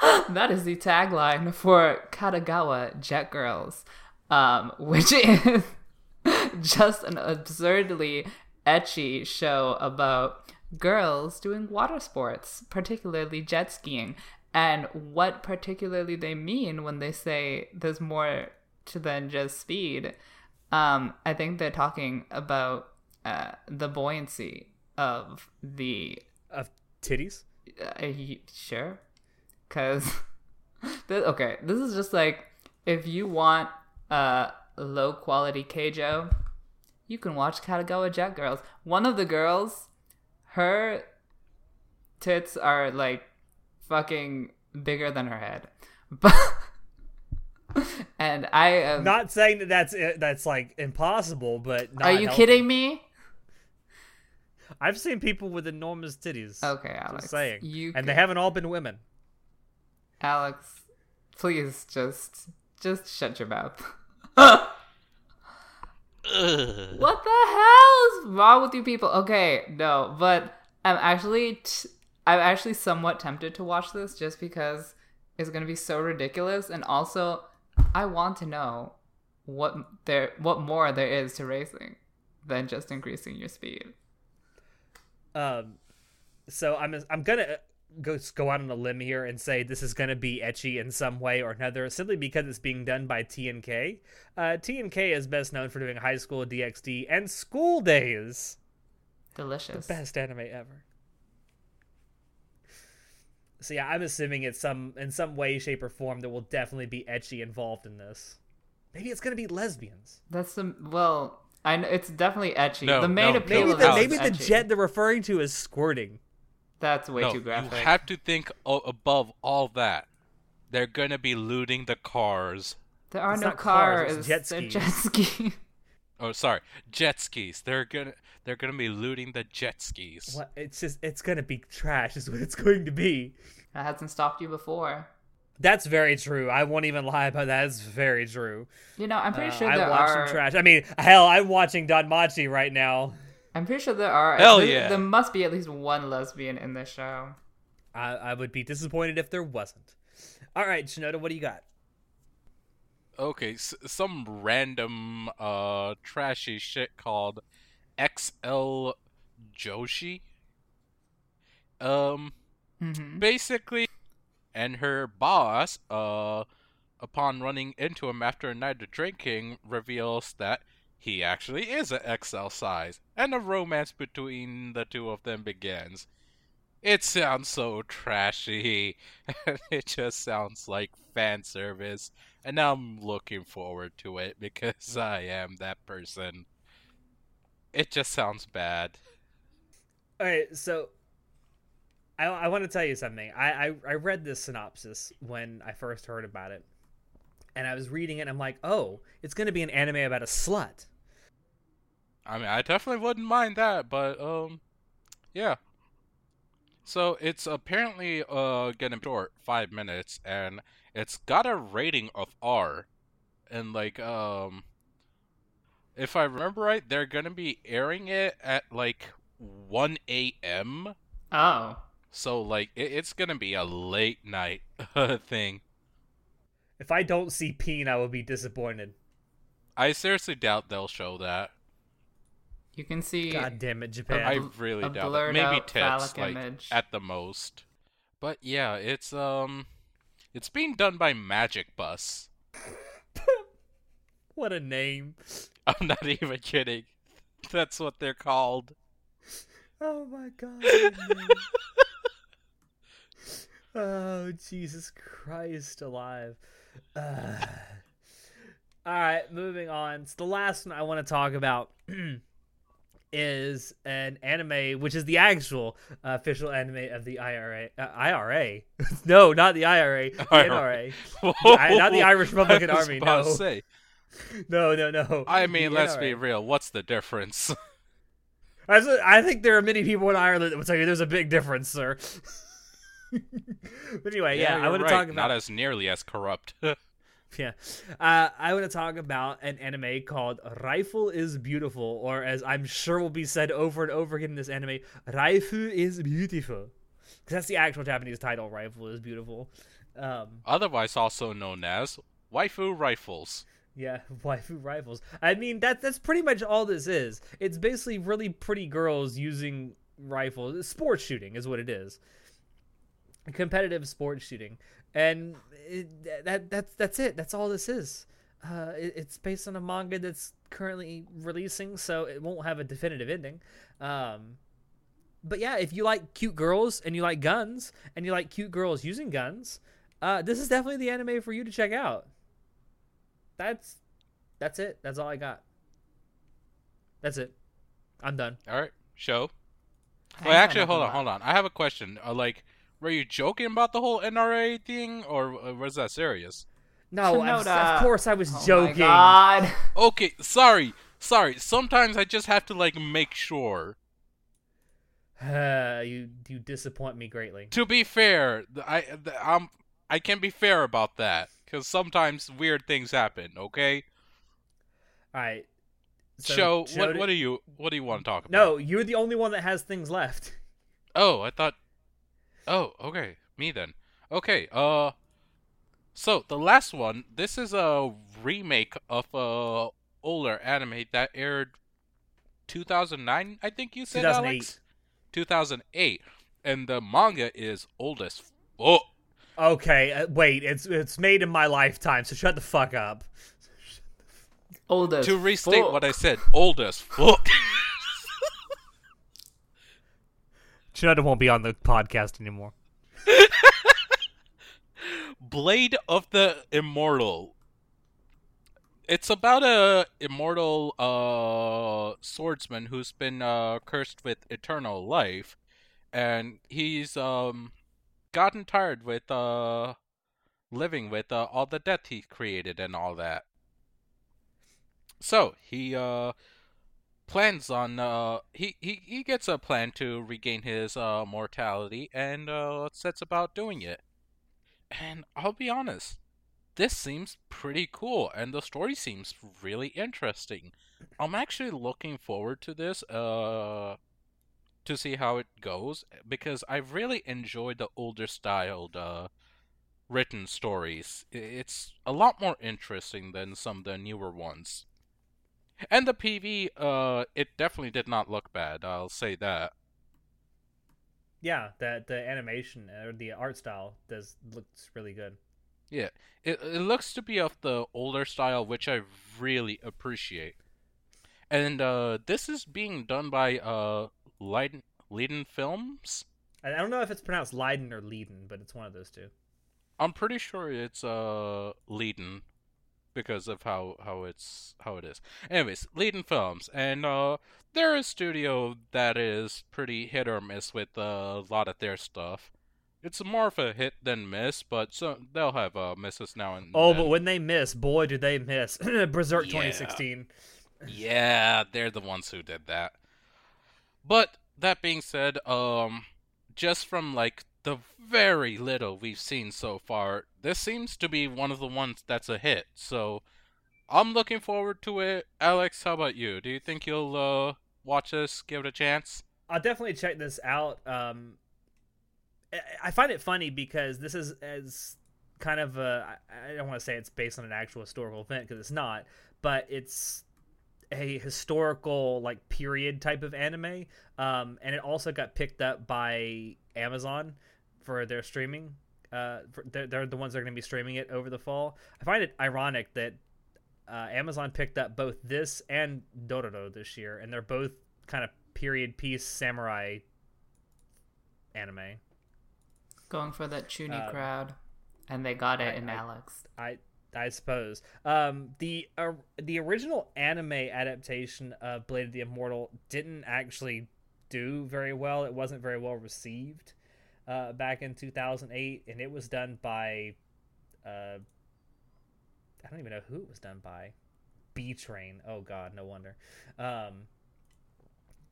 that is the tagline for Kandagawa Jet Girls, um, which is just an absurdly ecchi show about girls doing water sports, particularly jet skiing, and what particularly they mean when they say there's more to than just speed. Um, I think they're talking about uh, the buoyancy of the of titties. uh, sure because okay this is just like if you want uh low quality keijo you can watch kandagawa jet girls one of the girls her tits are like fucking bigger than her head but and i am Not saying that that's uh, that's like impossible, but not are you healthy. kidding me I've seen people with enormous titties. okay alex Just saying, you and they haven't all been women. Alex, please just just shut your mouth. What the hell is wrong with you people? Okay, no, but I'm actually t- I'm actually somewhat tempted to watch this just because it's gonna be so ridiculous, and also I want to know what there what more there is to racing than just increasing your speed. Um, so I'm I'm gonna uh, go go out on a limb here and say this is gonna be ecchi in some way or another, simply because it's being done by TNK. Uh, TNK is best known for doing High School DxD and School Days, Delicious. The best anime ever. So yeah, I'm assuming it's some in some way, shape, or form there will definitely be ecchi involved in this. Maybe it's gonna be lesbians. That's the well. I know it's definitely ecchi. No, the main no, appeal Maybe of the maybe the jet they're referring to is squirting. That's way no, too graphic. you have to think o- above all that. They're gonna be looting the cars. There are It's no cars, cars. it's jet They're skis. jet ski. Oh, sorry, jet skis. They're gonna they're gonna be looting the jet skis. What? It's just it's gonna be trash. Is what it's going to be. that hasn't stopped you before. That's very true. I won't even lie about that. It's very true. You know, I'm pretty Uh, sure I there watch are. some trash. I mean, hell, I'm watching DanMachi right now. I'm pretty sure there are. Hell there, yeah. There must be at least one lesbian in this show. I, I would be disappointed if there wasn't. All right, Shinoda, what do you got? Okay, s- some random uh trashy shit called XL Joshi. Um, hmm basically, and her boss, uh, upon running into him after a night of drinking, reveals that he actually is an XL size, and a romance between the two of them begins. It sounds so trashy, it just sounds like fan service, and I'm looking forward to it because I am that person. It just sounds bad. All right, so I, I want to tell you something. I, I I read this synopsis when I first heard about it, and I was reading it. and I'm like, oh, it's gonna be an anime about a slut. I mean, I definitely wouldn't mind that, but um, yeah. So it's apparently uh gonna short, five minutes, and it's got a rating of R, and like um, if I remember right, they're gonna be airing it at like one a.m. Oh, So like it, it's gonna be a late night thing. If I don't see Peen, I will be disappointed. I seriously doubt they'll show that. You can see. God damn it, Japan. I really a doubt it. Maybe out tits, phallic like image. at the most. But yeah, it's um, it's being done by Magic Bus. what a name. I'm not even kidding. That's what they're called. Oh my god. oh Jesus Christ alive. Uh, all right, moving on. It's the last one I want to talk about is an anime, which is the actual uh, official anime of the IRA. Uh, IRA? no, not the IRA. The NRA. I- not the Irish Republican I Army, no. say. No, no, no. I mean, The let's be real. What's the difference? I, think there are many people in Ireland that would tell you there's a big difference, sir. but anyway, yeah, I you're want to talk about not as nearly as corrupt. Yeah. Uh, I want to talk about an anime called Rifle is Beautiful, or as I'm sure will be said over and over again in this anime, Raifu is Beautiful. Because that's the actual Japanese title, Rifle is Beautiful. Um, Otherwise, also known as waifu rifles. yeah, waifu rifles. I mean, that, that's pretty much all this is. It's basically really pretty girls using rifles. Sports shooting is what it is. Competitive sports shooting. And it, that that's that's it. That's all this is. Uh, it, it's based on a manga that's currently releasing, so it won't have a definitive ending. Um, but yeah, if you like cute girls and you like guns and you like cute girls using guns, uh, this is definitely the anime for you to check out. That's that's it. That's all I got. That's it. I'm done. All right, show. Hang Wait, actually, on, hold on, on. hold on. I have a question. Uh, like, were you joking about the whole NRA thing, or uh, was that serious? No, I'm, Shinoda. of course I was Oh my joking. God. Okay, sorry, sorry. Sometimes I just have to like make sure. Uh, you you disappoint me greatly. To be fair, I th- I'm I can be fair about that because sometimes weird things happen. Okay, All right. So, show what Shinoda- what do you what do you want to talk about? No, you're the only one that has things left. Oh, I thought. Oh, okay. Me then. Okay. Uh. So the last one. This is a remake of a older anime that aired 2009. I think you said 2008. Alex. 2008, and the manga is oldest. as fuck. Okay, uh, wait. It's it's made in my lifetime, so shut the fuck up. Old as To restate fuck. what I said, old as fuck. Shinoda won't be on the podcast anymore. Blade of the Immortal. It's about a immortal uh swordsman who's been uh cursed with eternal life and he's um gotten tired with uh living with uh, all the death he created and all that. So, he uh plans on uh he, he he gets a plan to regain his uh mortality and uh sets about doing it. And I'll be honest, this seems pretty cool, and the story seems really interesting. I'm actually looking forward to this, uh, to see how it goes, because I really enjoyed the older styled, uh, written stories. It's a lot more interesting than some of the newer ones. And the PV, uh, it definitely did not look bad, I'll say that. Yeah, that the animation or the art style does looks really good. Yeah, it, it looks to be of the older style, which I really appreciate. And uh, this is being done by uh, Liden, Liden Films. I I don't know if it's pronounced Liden or Liden, but it's one of those two. I'm pretty sure it's uh, Liden because of how, how it's how it is. Anyways, Liden Films, and uh, they're a studio that is pretty hit or miss with uh, a lot of their stuff. It's more of a hit than miss, but so they'll have uh, misses now and Oh, then. but when they miss, boy, do they miss! Berserk Yeah. 2016. Yeah, they're the ones who did that. But that being said, um just from like the very little we've seen so far, this seems to be one of the ones that's a hit. So I'm looking forward to it. Alex, how about you? Do you think you'll uh watch this, give it a chance? I'll definitely check this out. Um, I- find it funny because this is as kind of a. I I don't want to say it's based on an actual historical event because it's not, but it's a historical like period type of anime. Um, and it also got picked up by Amazon for their streaming. Uh, for, they're, they're the ones that are going to be streaming it over the fall. I find it ironic that uh, Amazon picked up both this and Dororo this year, and they're both kind of period piece samurai anime. Going for that Chuny Uh, crowd. And they got it I- in I- Alex. I I suppose. Um, the uh, the original anime adaptation of Blade of the Immortal didn't actually do very well. It wasn't very well received uh, back in 2008, and it was done by uh, I don't even know who it was done by. Bee Train. Oh God, no wonder. Um,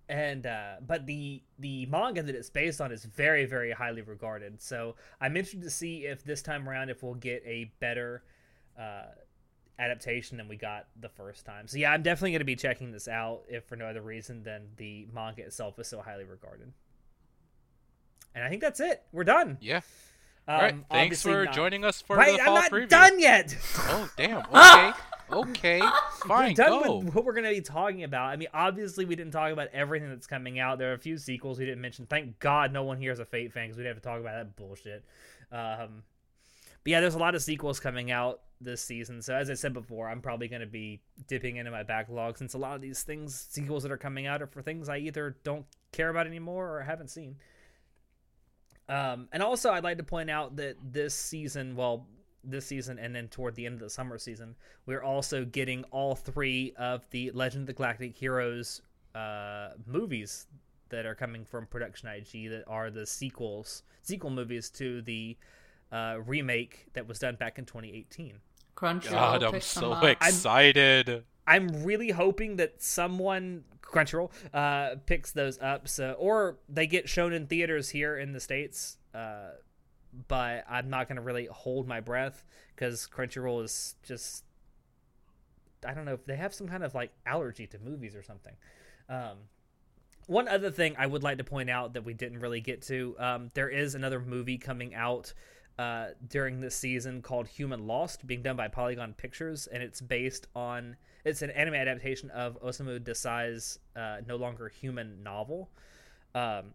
and uh, but the the manga that it's based on is very very highly regarded. So I'm interested to see if this time around if we'll get a better uh, adaptation than we got the first time. So yeah, I'm definitely going to be checking this out if for no other reason than the manga itself is so highly regarded. And I think that's it. We're done. Yeah. Um, All right. Thanks for not- joining us for Right, the I'm not preview. done yet. Oh damn. Okay. okay. Fine. We're done Go. with what we're going to be talking about. I mean, obviously, we didn't talk about everything that's coming out. There are a few sequels we didn't mention. Thank God no one here is a Fate fan because we'd have to talk about that bullshit. Um, but yeah, there's a lot of sequels coming out this season. So as I said before, I'm probably going to be dipping into my backlog since a lot of these things, sequels that are coming out, are for things I either don't care about anymore or haven't seen. Um, and also, I'd like to point out that this season, well, this season and then toward the end of the summer season, we're also getting all three of the Legend of the Galactic Heroes uh, movies that are coming from Production IG that are the sequels, sequel movies to the uh, remake that was done back in 2018. Crunchyroll God, I'm so them up. excited. I'm really hoping that someone Crunchyroll uh, picks those up, so or they get shown in theaters here in the states. Uh, but I'm not gonna really hold my breath because Crunchyroll is just I don't know if they have some kind of like allergy to movies or something. Um, one other thing I would like to point out that we didn't really get to um, there is another movie coming out uh, during this season called Human Lost, being done by Polygon Pictures, and it's based on it's an anime adaptation of Osamu Dazai's uh, No Longer Human novel. Um,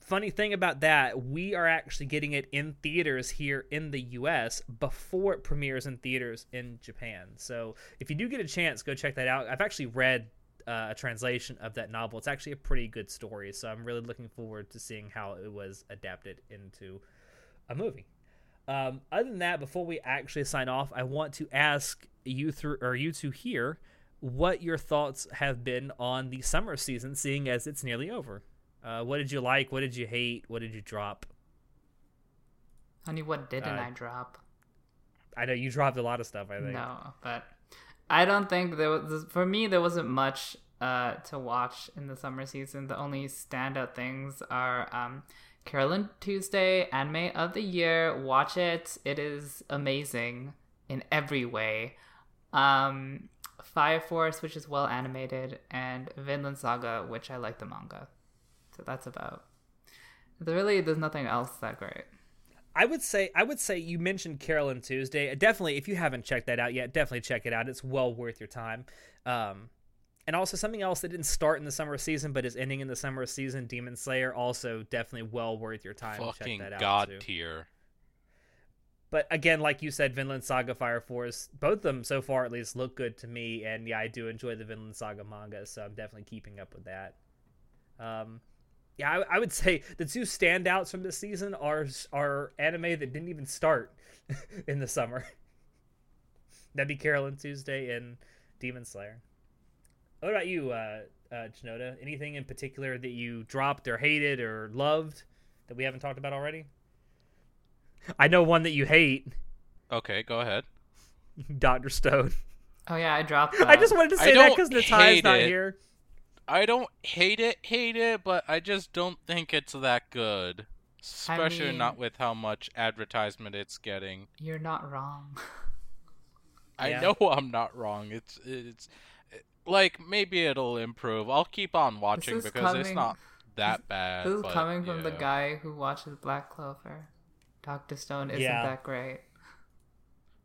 funny thing about that, we are actually getting it in theaters here in the US before it premieres in theaters in Japan. So if you do get a chance, go check that out. I've actually read uh, a translation of that novel. It's actually a pretty good story, so I'm really looking forward to seeing how it was adapted into a movie. Um, other than that, before we actually sign off, I want to ask you through or you two here what your thoughts have been on the summer season, seeing as it's nearly over. Uh, what did you like? What did you hate? What did you drop? Honey, what didn't Uh, I drop? I know you dropped a lot of stuff. I think. No, but I don't think there was for me there wasn't much uh to watch in the summer season. The only standout things are um Carole & Tuesday anime of the year. Watch it. It is amazing in every way. Um Fire Force, which is well animated, and Vinland Saga, which I like the manga. So that's about. There really, there's nothing else that great. I would say I would say you mentioned Carole & Tuesday. Definitely, if you haven't checked that out yet, definitely check it out. It's well worth your time. Um, and also something else that didn't start in the summer season but is ending in the summer season, Demon Slayer. Also, definitely well worth your time. Fucking check that out god too. tier. But again, like you said, Vinland Saga, Fire Force, both of them so far at least look good to me. And yeah, I do enjoy the Vinland Saga manga, so I'm definitely keeping up with that. Um, yeah, I, I would say the two standouts from this season are are anime that didn't even start in the summer. That'd be Carole & Tuesday and Demon Slayer. What about you, uh, uh, Shinoda? Anything in particular that you dropped or hated or loved that we haven't talked about already? I know one that you hate, Okay, go ahead. Doctor Stone. Oh yeah, I dropped. That. I just wanted to say that because Natai's not it. here. I don't hate it, hate it, but I just don't think it's that good. Especially mean- not with how much advertisement it's getting. You're not wrong. I Yeah. know I'm not wrong. It's it's like maybe it'll improve. I'll keep on watching is because it's not that bad. This is but, coming from the guy who watches Black Clover. Doctor Stone isn't Yeah. that great.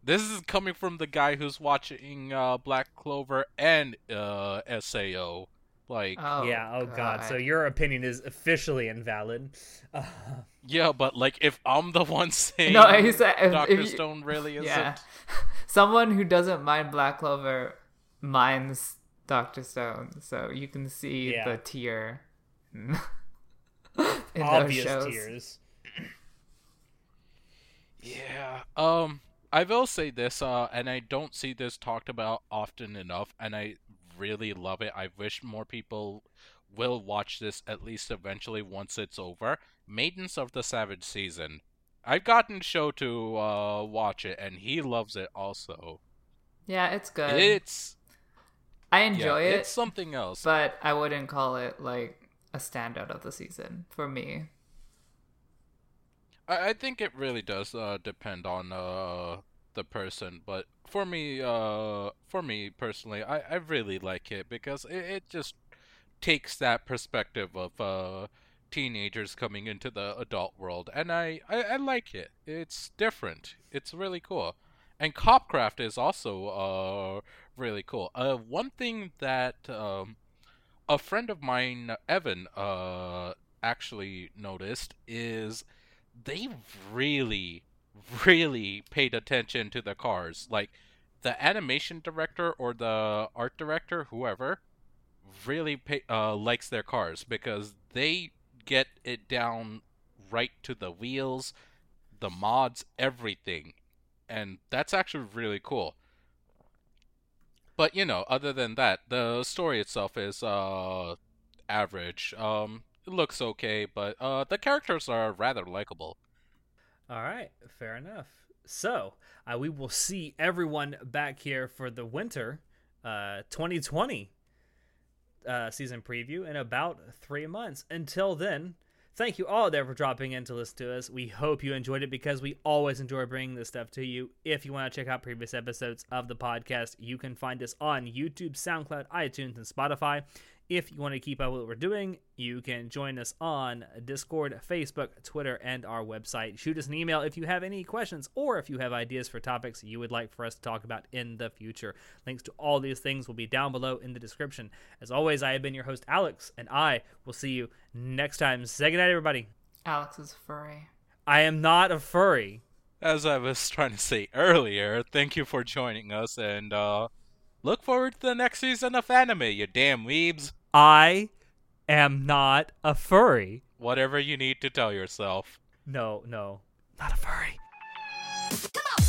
This is coming from the guy who's watching uh, Black Clover and uh, Sao. Like, Oh yeah. Oh God. So your opinion is officially invalid. Uh, yeah, but like if I'm the one saying no, he said if, Doctor if you- Stone really isn't. Yeah, someone who doesn't mind Black Clover minds Doctor Stone, so you can see Yeah. the tear in those obvious shows. tears. Yeah. Um I will say this, uh, and I don't see this talked about often enough, and I really love it. I wish more people will watch this at least eventually once it's over. Maidens of the Savage Season. I've gotten Show to uh, watch it, and he loves it also. Yeah, it's good. It's I yeah, enjoy it, it's something else. but I wouldn't call it like a standout of the season for me. I, I think it really does uh, depend on uh, the person, but for me, uh, for me personally, I, I really like it because it, it just takes that perspective of uh, teenagers coming into the adult world, and I, I, I like it. It's different. It's really cool. And Copcraft is also uh, really cool. Uh, one thing that um, a friend of mine, Evan, uh, actually noticed is they really, really paid attention to the cars. Like the animation director or the art director, whoever, really pay, uh, likes their cars because they get it down right to the wheels, the mods, everything, and that's actually really cool. But you know, other than that, the story itself is uh average. Um, it looks okay, but uh, the characters are rather likable. All right, fair enough. So uh, we will see everyone back here for the winter uh, 2020 uh, season preview in about three months. Until then, thank you all there for dropping in to listen to us. We hope you enjoyed it because we always enjoy bringing this stuff to you. If you want to check out previous episodes of the podcast, you can find us on YouTube, SoundCloud, iTunes, and Spotify. If you want to keep up with what we're doing, you can join us on Discord, Facebook, Twitter, and our website. Shoot us an email if you have any questions or if you have ideas for topics you would like for us to talk about in the future. Links to all these things will be down below in the description. As always, I have been your host, Alex, and I will see you next time. Say goodnight, everybody. Alex is furry. I am not a furry. As I was trying to say earlier, thank you for joining us, and uh, look forward to the next season of anime, you damn weebs. I am not a furry. Whatever you need to tell yourself. No, no, not a furry. Come on.